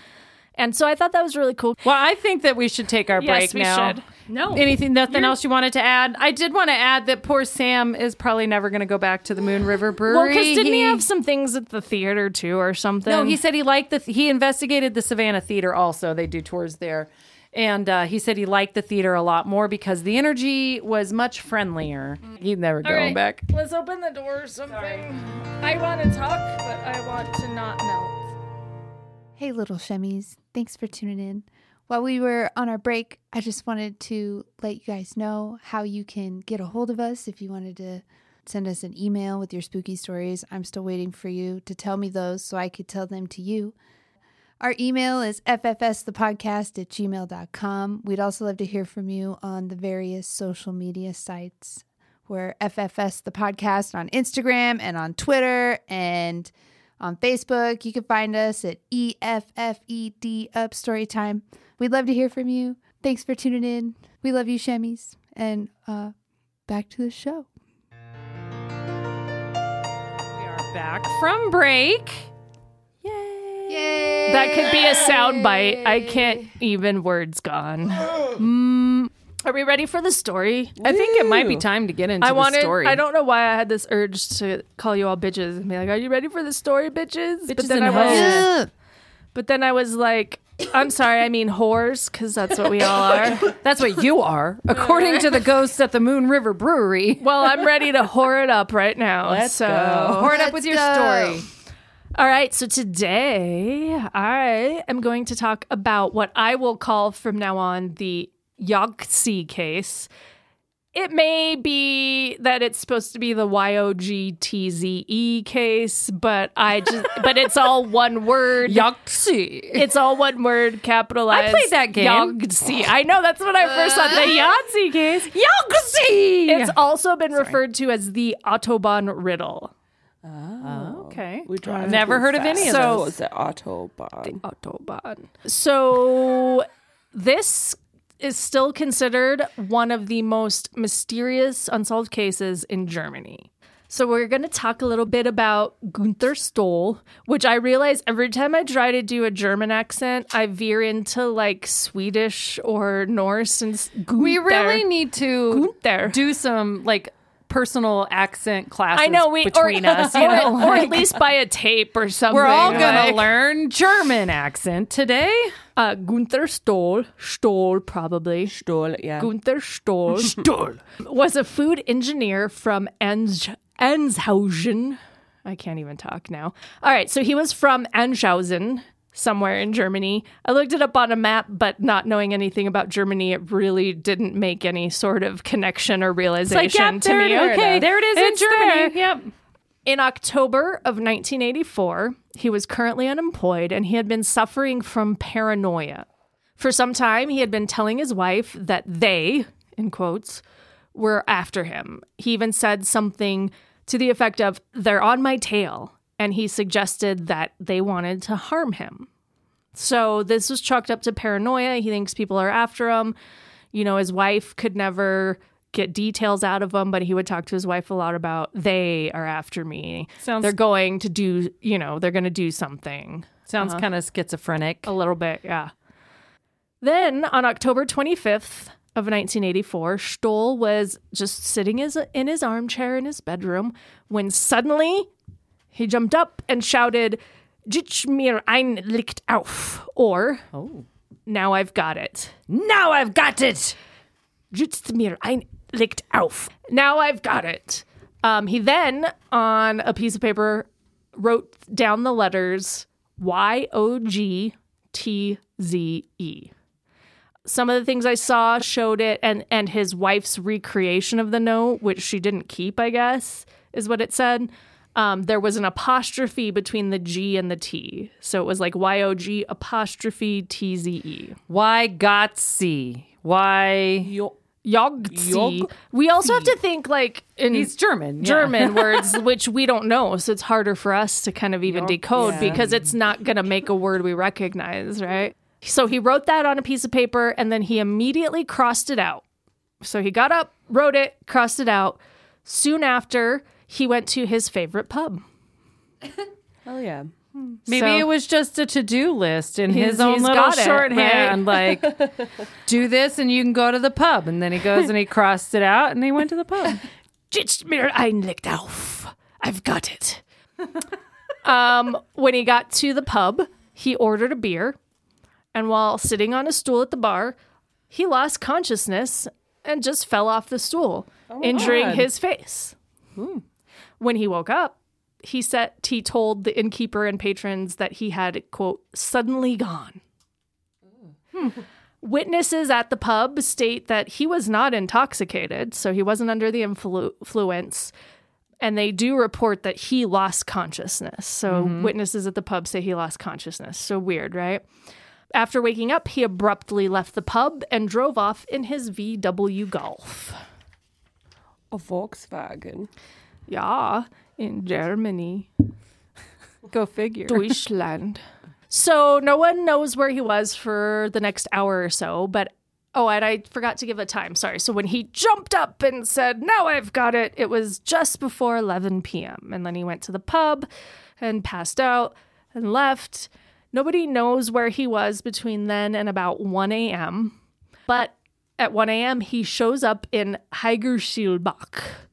And so I thought that was really cool. Well, I think that we should take our break yes, we now. should. No. Anything, nothing else you wanted to add? I did want to add that poor Sam is probably never going to go back to the Moon River Brewery. well, because didn't he have some things at the theater too, or something? No, he said he liked the. He investigated the Savannah Theater. Also, they do tours there, and uh, he said he liked the theater a lot more because the energy was much friendlier. He's never going All right, back. Let's open the door or something. I want to talk, but I want to not melt. Hey, little shemmies. Thanks for tuning in. While we were on our break, I just wanted to let you guys know how you can get a hold of us if you wanted to send us an email with your spooky stories. I'm still waiting for you to tell me those so I could tell them to you. Our email is ffsthepodcast at gmail.com. We'd also love to hear from you on the various social media sites. We're FFS the podcast on Instagram and on Twitter and on Facebook. You can find us at E EFFED Up Storytime. We'd love to hear from you. Thanks for tuning in. We love you, Shemis. And uh, back to the show. We are back from break. Yay! Yay! That could be a sound bite. I can't even words gone. Are we ready for the story? I think it might be time to get into I the wanted. story. I don't know why I had this urge to call you all bitches and be like, "Are you ready for the story, bitches?" Bitches but then and I was, hoes. Yeah. but then I was like, "I'm sorry, I mean whores, because that's what we all are." That's what you are, according to the ghosts at the Moon River Brewery. well, I'm ready to whore it up right now. Let's so, go. Pour it up with your go. story. all right. So today I am going to talk about what I will call from now on the Yogtze case. It may be that it's supposed to be the Y O G T Z E case, but I just but it's all one word. Yogtze. It's all one word capitalized. I played that game. Yogtze. I know that's when I first thought the uh. Yahtzee case. Yogtze. It's also been referred to as the Autobahn riddle. Oh, oh, okay. We drive Never too heard of any of fast. those. So it's the Autobahn. Autobahn. So this is still considered one of the most mysterious unsolved cases in Germany. So we're going to talk a little bit about Gunther Stoll, which I realize every time I try to do a German accent, I veer into like Swedish or Norse and Gunther. We really need to Gunther. do some like personal accent classes I know we between or, us. You or, know, or at least buy a tape or something. we're all gonna learn German accent today. Uh, Gunther Stoll, Stoll probably. Stoll, yeah. Gunther Stoll, Stoll. was a food engineer from Ens- Enshausen. I can't even talk now. All right, so he was from Enshausen, somewhere in Germany. I looked it up on a map, but not knowing anything about Germany, it really didn't make any sort of connection or realization like, yep, to me. Okay, there it is It's in Germany. there. Yep. In October of 1984, he was currently unemployed and he had been suffering from paranoia. For some time, he had been telling his wife that they, in quotes, were after him. He even said something to the effect of, They're on my tail. And he suggested that they wanted to harm him. So this was chalked up to paranoia. He thinks people are after him. You know, his wife could never get details out of him, but he would talk to his wife a lot about they are after me. Sounds- they're going to do, you know, they're going to do something. Sounds uh-huh. kind of schizophrenic. A little bit, yeah. Then on October 25th of 1984, Stoll was just sitting his, in his armchair in his bedroom when suddenly he jumped up and shouted, Gitsch mir ein Licht auf, or Oh. Now I've got it. Now I've got it. Gitsch mir ein Licht auf. Now I've got it. Um, he then, on a piece of paper, wrote down the letters Y O G T Z E. Some of the things I saw showed it, and and his wife's recreation of the note, which she didn't keep, I guess, is what it said. Um, there was an apostrophe between the G and the T, so it was like Y O G apostrophe T Z E. Why Gotzi? Why? Yo- Yogzi. Yog- We also have to think like in He's German. yeah. Words, which we don't know, so it's harder for us to kind of even decode yeah. because it's not going to make a word we recognize, right? So he wrote that on a piece of paper and then he immediately crossed it out. So he got up, wrote it, crossed it out. Soon after, he went to his favorite pub. Hell oh, yeah. Maybe So- it was just a to-do list in his own little it, shorthand, like do this and you can go to the pub. And then he goes and he crossed it out and he went to the pub. Just mir einlegt auf. I've got it. um, when he got to the pub, he ordered a beer, and while sitting on a stool at the bar, he lost consciousness and just fell off the stool, injuring God. his face. When he woke up, he said he told the innkeeper and patrons that he had quote suddenly gone. Hmm. Witnesses at the pub state that he was not intoxicated, so he wasn't under the influ- influence. And they do report that he lost consciousness. So mm-hmm. witnesses at the pub say he lost consciousness. So weird, right? After waking up, he abruptly left the pub and drove off in his VW Golf. A Volkswagen. Yeah, in Germany. Go figure. Deutschland. So no one knows where he was for the next hour or so, but oh, and I forgot to give a time. Sorry. So when he jumped up and said, "Now I've got it," it was just before 11 p.m. And then he went to the pub and passed out and left. Nobody knows where he was between then and about 1 a.m. But at 1 a.m., he shows up in Heigerschilbach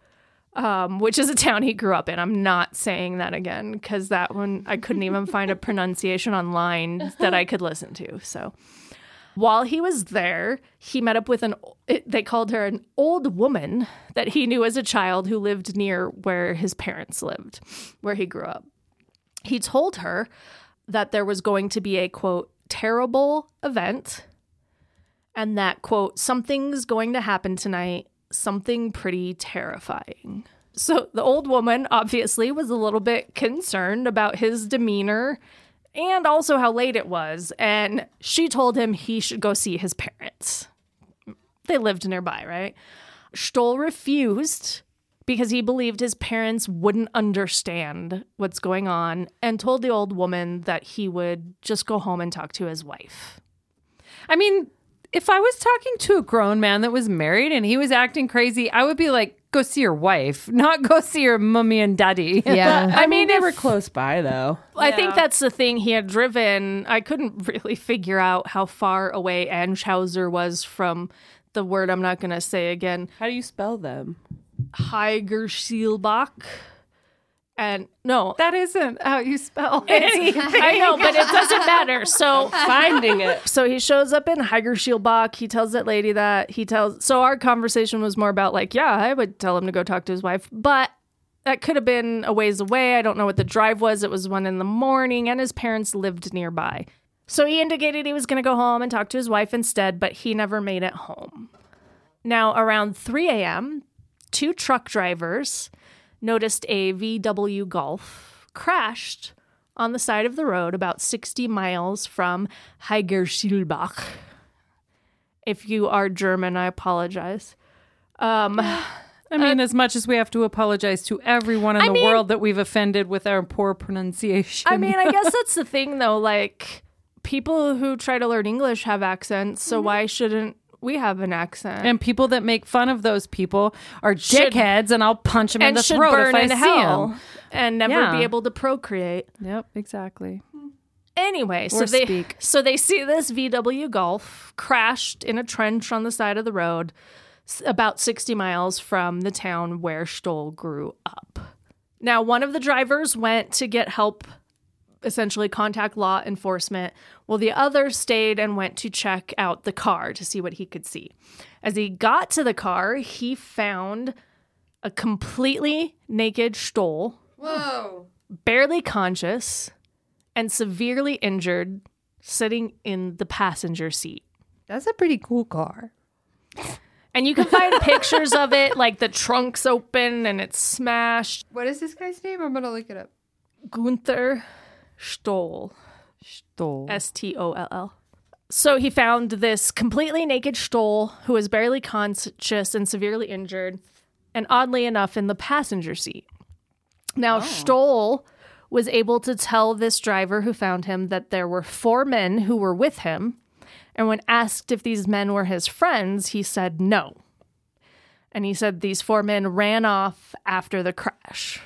um, which is a town he grew up in. I'm not saying that again because that one I couldn't even find a pronunciation online that I could listen to. So while he was there, he met up with an, they called her an old woman that he knew as a child who lived near where his parents lived, where he grew up. He told her that there was going to be a quote, terrible event and that quote, something's going to happen tonight something pretty terrifying. So the old woman obviously was a little bit concerned about his demeanor and also how late it was. And she told him he should go see his parents. They lived nearby, right? Stoll refused because he believed his parents wouldn't understand what's going on and told the old woman that he would just go home and talk to his wife. I mean, if I was talking to a grown man that was married and he was acting crazy, I would be like, go see your wife, not go see your mummy and daddy. Yeah. I mean, they were close by though. I think that's the thing. He had driven. I couldn't really figure out how far away Anschauser was from the word I'm not going to say again. How do you spell them? Heigerschilbach. And no, that isn't how you spell it. I know, but it doesn't matter. So Finding it. so he shows up in Heigerschilbach. He tells that lady that he tells. So our conversation was more about like, yeah, I would tell him to go talk to his wife, but that could have been a ways away. I don't know what the drive was. It was one in the morning, and his parents lived nearby. So he indicated he was going to go home and talk to his wife instead, but he never made it home. Now, around 3 a.m., two truck drivers noticed a VW Golf crashed on the side of the road about 60 miles from Heigerschilbach. If you are German, I apologize. Um, I mean, as much as we have to apologize to everyone in I the mean- world that we've offended with our poor pronunciation. I mean, I guess that's the thing, though. Like, people who try to learn English have accents, so why shouldn't we have an accent? and people that make fun of those people are Should- dickheads, and I'll punch them in the throat burn if I in see hell them. and never Yeah. be able to procreate. Yep, exactly. Anyway, so they speak. so they see this VW Golf crashed in a trench on the side of the road, about sixty miles from the town where Stoll grew up. Now, one of the drivers went to get help, essentially contact law enforcement, while the other stayed and went to check out the car to see what he could see. As he got to the car, he found a completely naked Stoll Whoa. barely conscious and severely injured sitting in the passenger seat. That's a pretty cool car. And you can find pictures of it, like the trunk's open and it's smashed. What is this guy's name? I'm gonna look it up. Gunther Stoll. Stole. S T O L L. So he found this completely naked Stoll who was barely conscious and severely injured, and oddly enough, in the passenger seat. Now, oh. Stoll was able to tell this driver who found him that there were four men who were with him. And when asked if these men were his friends, he said no. And he said these four men ran off after the crash.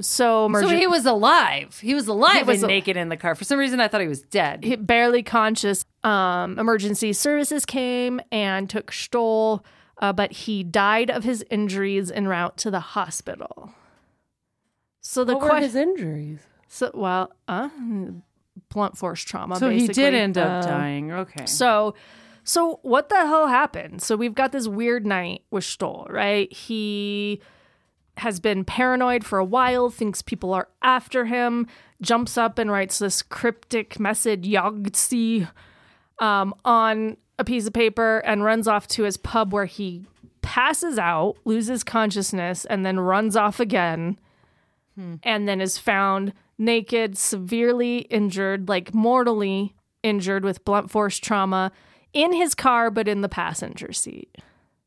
So, So he was alive. He was alive He was and al- naked in the car. For some reason, I thought he was dead. he- barely conscious. Um, emergency services came and took Stoll, uh, but he died of his injuries en route to the hospital. So the what were question, his injuries? so, well, uh, blunt force trauma. so he did end up Uh, dying. Okay. So, so what the hell happened? So we've got this weird night with Stoll, right? He has been paranoid for a while, thinks people are after him, jumps up and writes this cryptic message, Yogtze, um, on a piece of paper and runs off to his pub where he passes out, loses consciousness, and then runs off again. And then is found naked, severely injured, like mortally injured with blunt force trauma in his car, but in the passenger seat.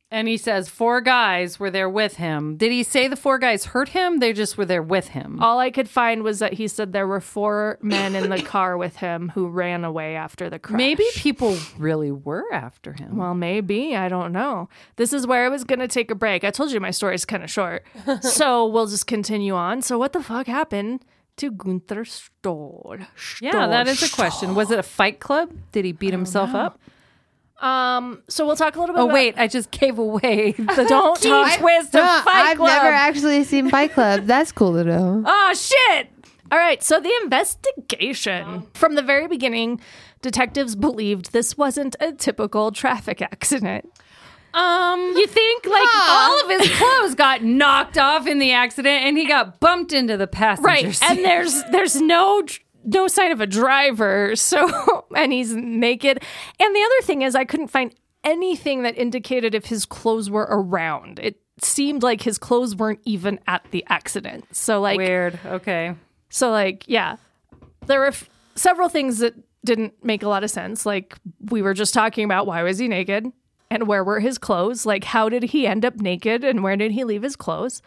And he says four guys were there with him. Did he say the four guys hurt him? They just were there with him. All I could find was that he said there were four men in the car with him who ran away after the crash. Maybe people really were after him. Well, maybe. I don't know. This is where I was going to take a break. I told you my story is kind of short. so we'll just continue on. So, what the fuck happened to Gunther Stoll? yeah, that is a question. Was it a fight club? Did he beat himself up? Um, so we'll talk a little bit Oh about wait, I just gave away the Don't key talk- twist of No, Fight I've Club. never actually seen Fight Club. That's cool to know. oh shit! All right, so the investigation. From the very beginning, detectives believed this wasn't a typical traffic accident. Um, you think like all of his clothes got knocked off in the accident, and he got bumped into the passenger Right. seat. And there's there's no no sign of a driver. So and he's naked. And the other thing is I couldn't find anything that indicated if his clothes were around. It seemed like his clothes weren't even at the accident. So like weird. Okay. So, like, yeah, there were f- several things that didn't make a lot of sense. Like, we were just talking about why was he naked and where were his clothes? Like, how did he end up naked and where did he leave his clothes?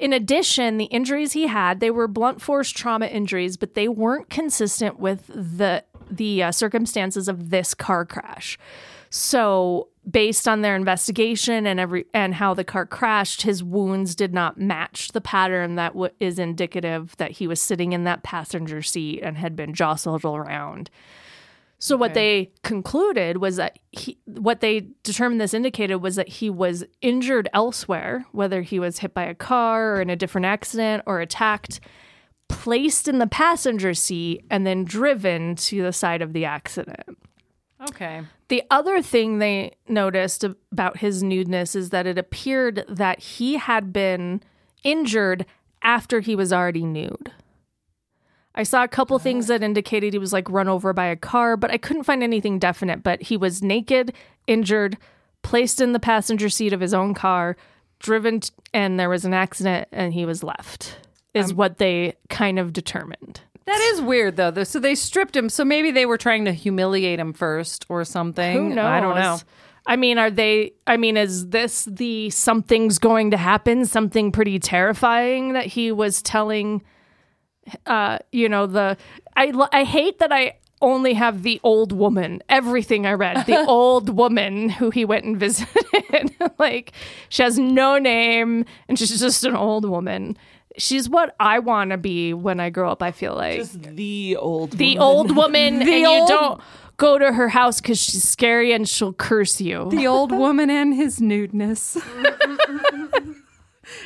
In addition, the injuries he had, they were blunt force trauma injuries, but they weren't consistent with the the uh, circumstances of this car crash. So, based on their investigation and every and how the car crashed, his wounds did not match the pattern that w- is indicative that he was sitting in that passenger seat and had been jostled around. So what they concluded was that he, what they determined this indicated was that he was injured elsewhere, whether he was hit by a car or in a different accident or attacked, placed in the passenger seat, and then driven to the side of the accident. Okay. The other thing they noticed about his nudeness is that it appeared that he had been injured after he was already nude. I saw a couple things that indicated he was like run over by a car, but I couldn't find anything definite. But he was naked, injured, placed in the passenger seat of his own car, driven, t- and there was an accident, and he was left, is um, what they kind of determined. That is weird though. though. So they stripped him. So maybe they were trying to humiliate him first or something. Who knows? I don't know. I mean, are they? I mean, is this the something's going to happen? Something pretty terrifying that he was telling. Uh, you know the. I I hate that I only have the old woman. Everything I read, the old woman who he went and visited. like she has no name and she's just an old woman. She's what I want to be when I grow up. I feel like Just the old the woman. old woman, and you don't go to her house because she's scary and she'll curse you. The old woman and his nudeness.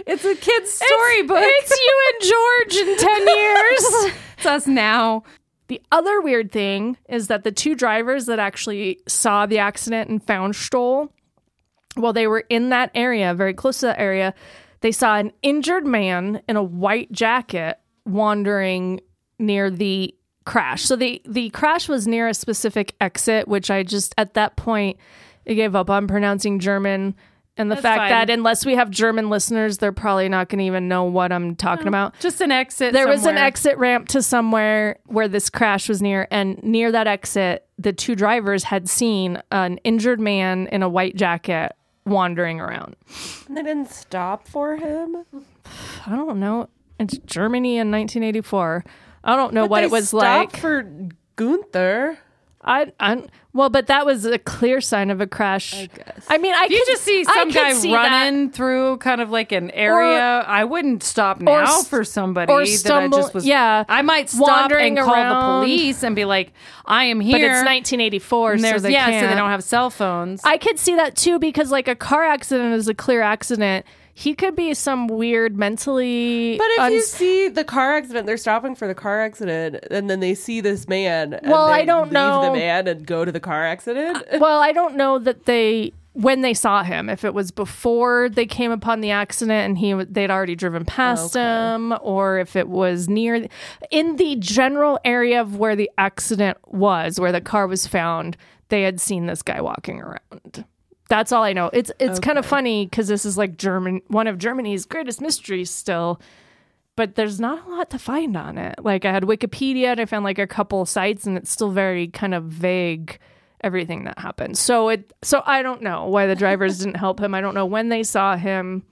It's a kid's storybook. It's you and George in 10 years. It's us now. the other weird thing is that the two drivers that actually saw the accident and found Stoll, while they were in that area, very close to that area, they saw an injured man in a white jacket wandering near the crash. So the the crash was near a specific exit, which I just at that point I gave up on pronouncing German. And the That's fact fine. that unless we have German listeners, they're probably not going to even know what I'm talking about. Just an exit. There was an exit ramp to somewhere where this crash was near, and near that exit, the two drivers had seen an injured man in a white jacket wandering around. And they didn't stop for him. I don't know. It's Germany in 1984. I don't know But what they it was stopped like. for Gunther. I, I, well, but that was a clear sign of a crash. I guess. mean, I If you could- just see some guy see that. running through kind of like an area, I wouldn't stop now s- for somebody or that I just was. yeah, I might stop wandering and call the police and be like, "I am here." but it's 1984, and so they yeah, so they don't have cell phones. I could see that too because like a car accident is a clear accident. He could be some weird mentally. But if you see the car accident, they're stopping for the car accident, and then they see this man. And Well, they I don't leave know. the man and go to the car accident. Uh, well, I don't know that they when they saw him if it was before they came upon the accident and he they'd already driven past him or if it was near in the general area of where the accident was where the car was found they had seen this guy walking around that's all i know it's it's kind of funny because this is like german one of germany's greatest mysteries still but there's not a lot to find on it like i had wikipedia and i found like a couple sites and it's still very kind of vague everything that happened. So it so I don't know why the drivers didn't help him. I don't know when they saw him.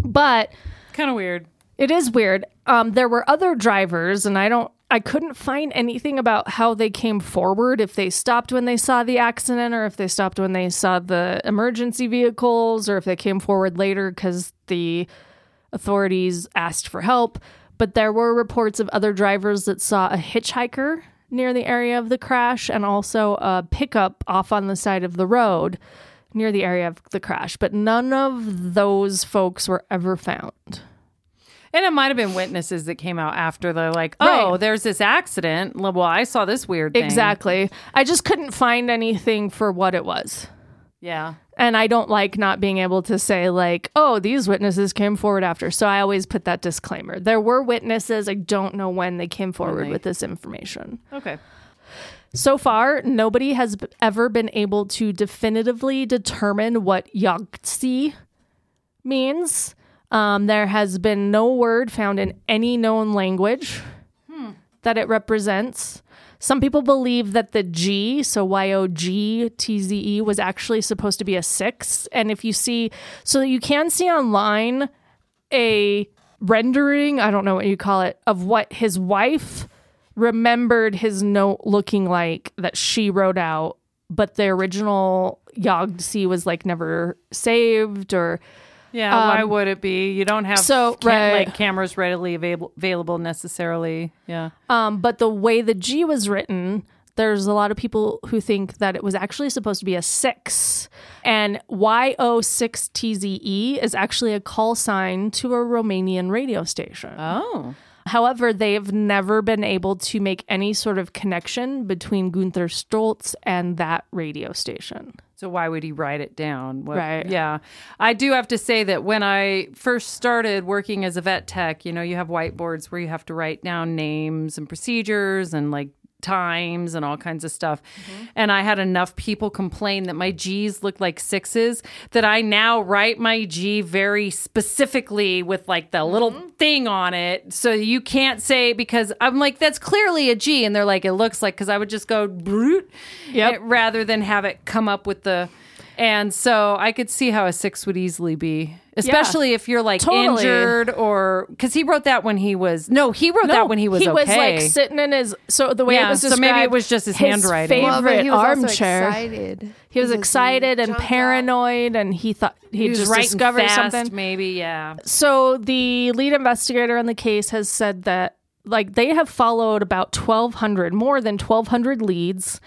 But kind of weird. it is weird. Um there were other drivers and I don't I couldn't find anything about how they came forward if they stopped when they saw the accident or if they stopped when they saw the emergency vehicles or if they came forward later cuz the authorities asked for help. But there were reports of other drivers that saw a hitchhiker near the area of the crash and also a pickup off on the side of the road near the area of the crash. But none of those folks were ever found. And it might have been witnesses that came out after they're like, "Oh, Right. there's this accident." Well, I saw this weird thing. Exactly. I just couldn't find anything for what it was. Yeah. And I don't like not being able to say, like, oh, these witnesses came forward after. So I always put that disclaimer. There were witnesses. I don't know when they came forward with this information. Okay. So far, nobody has ever been able to definitively determine what Yogtze means. Um, there has been no word found in any known language that it represents. Some people believe that the G, so Y O G T Z E, was actually supposed to be a six. And if you see, so you can see online a rendering, I don't know what you call it, of what his wife remembered his note looking like that she wrote out, but the original Yogtze was like never saved or Yeah. why would it be? You don't have Um, so, ca- right. like cameras readily available, available necessarily. Yeah. Um, but the way the G was written, there's a lot of people who think that it was actually supposed to be a six. And YO6TZE is actually a call sign to a Romanian radio station. Oh. However, they've never been able to make any sort of connection between Gunther Stoltz and that radio station. So why would he write it down? What- Right. Yeah. I do have to say that when I first started working as a vet tech, you know, you have whiteboards where you have to write down names and procedures and like times and all kinds of stuff. Mm-hmm. And I had enough people complain that my G's looked like sixes that I now write my G very specifically with like the little mm-hmm. thing on it. So you can't say because I'm like, that's clearly a G. And they're like, it looks like, because I would just go brute Yep. rather than have it come up with the. And so I could see how a six would easily be, especially if you're like Totally. injured or because he wrote that when he was no, he wrote that when he was he was like sitting in his so the way Yeah, it was so maybe it was just his handwriting. Favorite Well, he was also armchair. excited. He was because excited and jumped out. paranoid, and he thought he, he just discovered fast, something. maybe yeah. So the lead investigator in the case has said that like they have followed about 1200 more than 1200 leads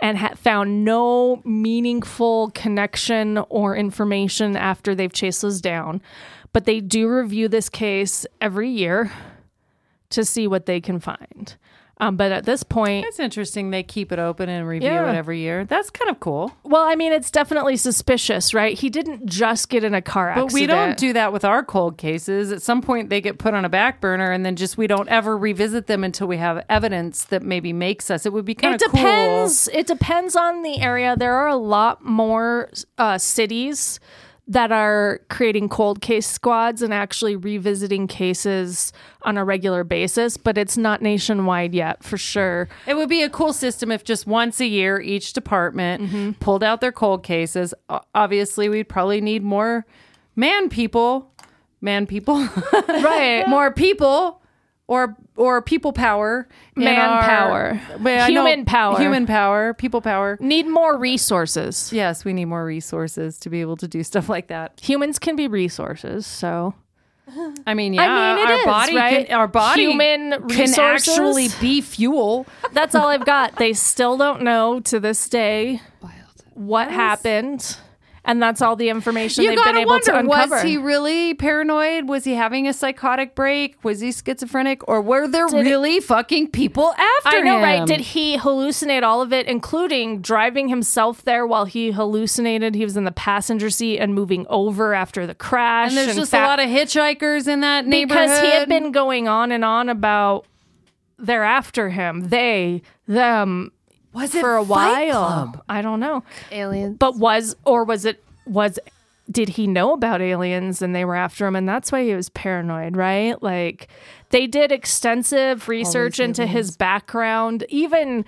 and ha- found no meaningful connection or information after they've chased us down. But they do review this case every year to see what they can find Um, but at this point, That's interesting. They keep it open and review Yeah. it every year. That's kind of cool. well, I mean, it's definitely suspicious, right? He didn't just get in a car accident. But we don't do that with our cold cases. At some point, they get put on a back burner, and then just we don't ever revisit them until we have evidence that maybe makes us. It would be kind It of cool. depends. It depends on the area. There are a lot more uh, cities that are creating cold case squads and actually revisiting cases on a regular basis, but it's not nationwide yet for sure. It would be a cool system if just once a year each department Mm-hmm. pulled out their cold cases. Obviously, we'd probably need more man people, man people, Right. more people, or or people power, in Manpower. our- Well, I know- Human power. human power, people power. Need more resources. Yes, we need more resources to be able to do stuff like that. Humans can be resources, so I mean, yeah, I mean, it our is, body, right? can, our body, Human can resources. actually be fuel. that's all I've got. They still don't know to this day what happened. And that's all the information You they've been able to wonder: uncover. was he really paranoid? Was he having a psychotic break? Was he schizophrenic, or were there really fucking people after him? I know, him? right? Did he hallucinate all of it, including driving himself there while he hallucinated? He was in the passenger seat and moving over after the crash. and there's just a lot of hitchhikers in that neighborhood because he had been going on and on about they're after him, they, them, was it for a Fight while. Club? I don't know, Aliens. but was or was it was did he know about aliens and they were after him and that's why he was paranoid right like they did extensive research into his background even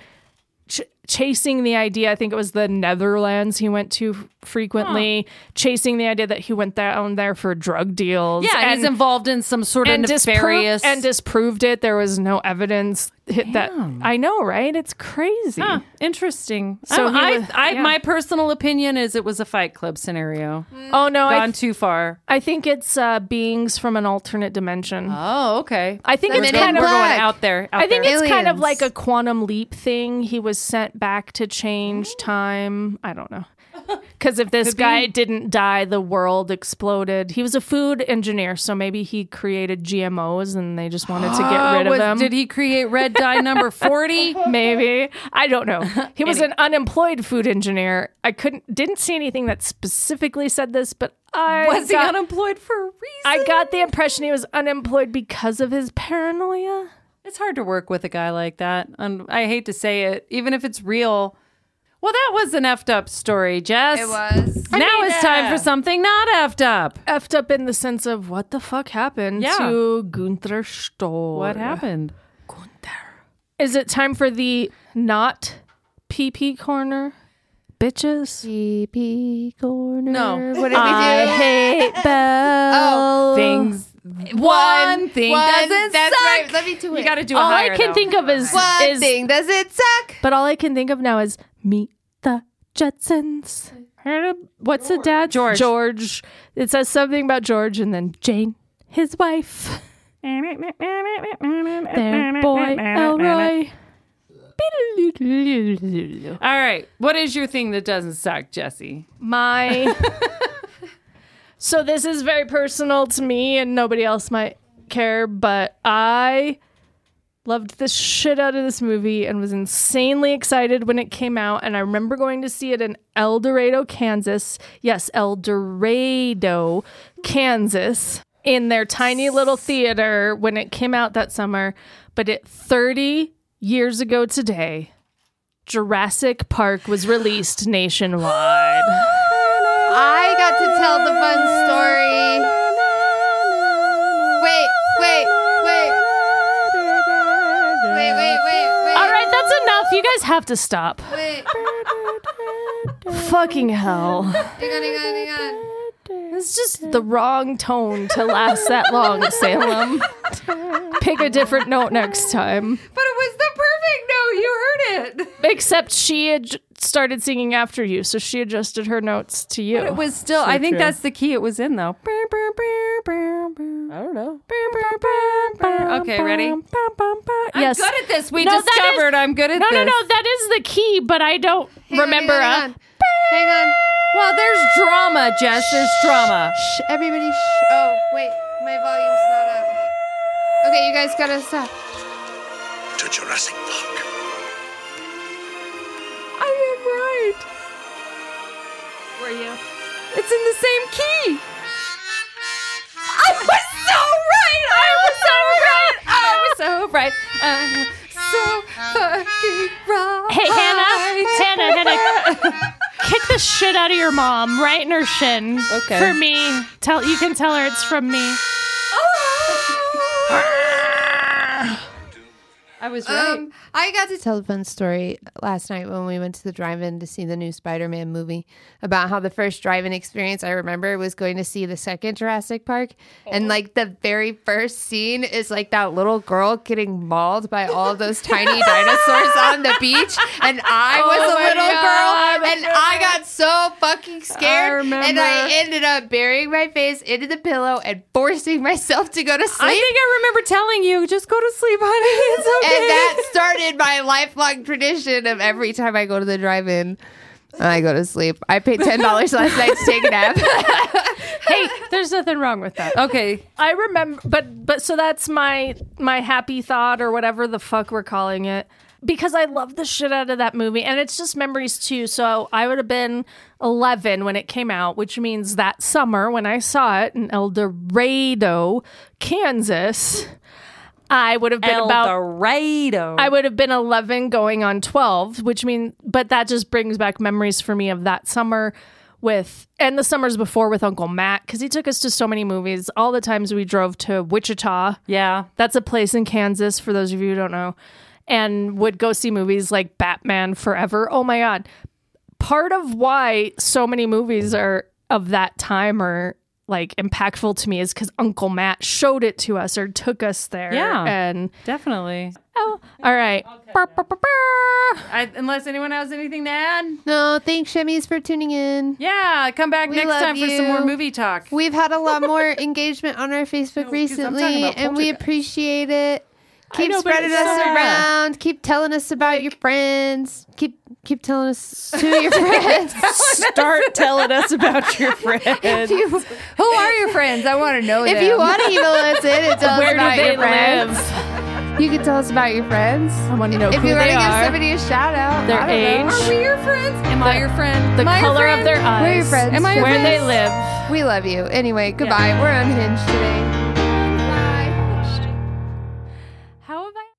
ch- chasing the idea i think it was the netherlands he went to frequently chasing the idea that he went down there for drug deals Yeah, and he's involved in some sort of and, dispro- nefarious and disproved it there was no evidence hit that i know right it's crazy Huh, interesting. So So I, was- I, yeah. my personal opinion is it was a Fight Club scenario. oh no I, Gone too far. I think it's uh, beings from an alternate dimension Oh, okay. I think The it's kind of We're going out there. Out I think there. it's kind of like a quantum leap thing. He was sent back to change time. I don't know. Because if this guy didn't die, the world exploded. He was a food engineer, so maybe he created GMOs and they just wanted to get rid of Was- them. Did he create red dye number 40? maybe I don't know. He was an unemployed food engineer. I couldn't didn't see anything that specifically said this, but I Was he unemployed for a reason? I got the impression he was unemployed because of his paranoia. It's hard to work with a guy like that. And I hate to say it, even if it's real. Well, that was an effed up story, Jess. it was. Now mean, it's time for something not effed up. effed up in the sense of what the fuck happened Yeah. to Gunther Stoll. What happened? Gunther. Is it time for the not PP corner? Bitches. PP corner. No. What did we do? I hate oh. Belle. Things. One thing One, doesn't that's suck. right. Let me do it. You got to do a All I can though. think of is, One is thing does it suck? but all I can think of now is meet the Jetsons. What's the dad? George. George. It says something about George and then Jane, his wife. Their boy Elroy. All right. What is your thing that doesn't suck, Jesse? My. so this is very personal to me, and nobody else might care, but I loved the shit out of this movie and was insanely excited when it came out. And I remember going to see it in El Dorado, Kansas. Yes, El Dorado, Kansas, in their tiny little theater when it came out that summer. But it 30 years ago today, Jurassic Park was released nationwide. I got to tell the fun story. Wait, wait, wait. Wait, wait, wait, wait. All right, that's enough. You guys have to stop. Wait. Fucking hell. Hang on, hang on, hang on. It's just the wrong tone to last that long, Salem. Pick a different note next time. But it was the perfect note. You heard it. Except she had started singing after you, so she adjusted her notes to you. But it was still. I think true. that's the key. It was in though. I don't know. Okay, ready? Yes. I'm good at this. We No, discovered is- I'm good at No, this. no, no. No. That is the key, but I don't Hang on, remember. Hang on, uh, hang on. Well, there's drama, Jess. There's drama. Shh, everybody shh. Oh, wait. My volume's not up. Okay, you guys gotta stop. To Jurassic Park. I am right. Were you? It's in the same key. I was so right. I was so right. I was so right. I'm so fucking right. Hey, Hannah, Hannah, Hannah, kick the shit out of your mom right in her shin. Okay. For me, tell you can tell her it's from me. I was right. Um, I got to tell a fun story last night when we went to the drive-in to see the new Spider-Man movie about how the first drive-in experience I remember was going to see the second Jurassic Park, and oh. like the very first scene is like that little girl getting mauled by all those tiny dinosaurs on the beach, and I oh was Oh a little God. girl, and I got so fucking scared, and remember. I ended up burying my face into the pillow and forcing myself to go to sleep. I think I remember telling you, just go to sleep, honey. It's okay. And that started my lifelong tradition of every time I go to the drive-in, I go to sleep. I paid ten dollars last night to take a nap. Hey, there's nothing wrong with that. okay. I remember, but but so that's my my happy thought or whatever the fuck we're calling it. Because I love the shit out of that movie, and it's just memories too. So I would have been 11 when it came out, which means that summer when I saw it in El Dorado, Kansas, I would have been El about Dorado. I would have been 11 going on 12, which means, but that just brings back memories for me of that summer with, and the summers before with Uncle Matt, because he took us to so many movies. All the times we drove to Wichita. yeah. That's a place in Kansas, for those of you who don't know, and would go see movies like Batman Forever. Oh my God. Part of why so many movies are of that time are like impactful to me is because Uncle Matt showed it to us or took us there. Yeah. And Definitely. Oh, all right. Burr, burr, burr, burr. I, unless anyone has anything to add. no, thanks, Shemmys, for tuning in. Yeah, come back We next love time for some more movie talk. We've had a lot more engagement on our Facebook I'm recently, and we appreciate it. Keep know, spreading us so- around. Keep telling us about your friends. Keep keep telling us to your friends. Start telling us about your friends. Who are your friends? I want to know. If you want to email us in and tell Where us about your friends, live? you can tell us about your friends. I want to know If you want to give somebody a shout out, their age, know. Are we your friends? Am I your friend? the Am color friend? of their eyes, We're your friends. Am I your where friends? they live. We love you. Anyway, goodbye. We're unhinged today.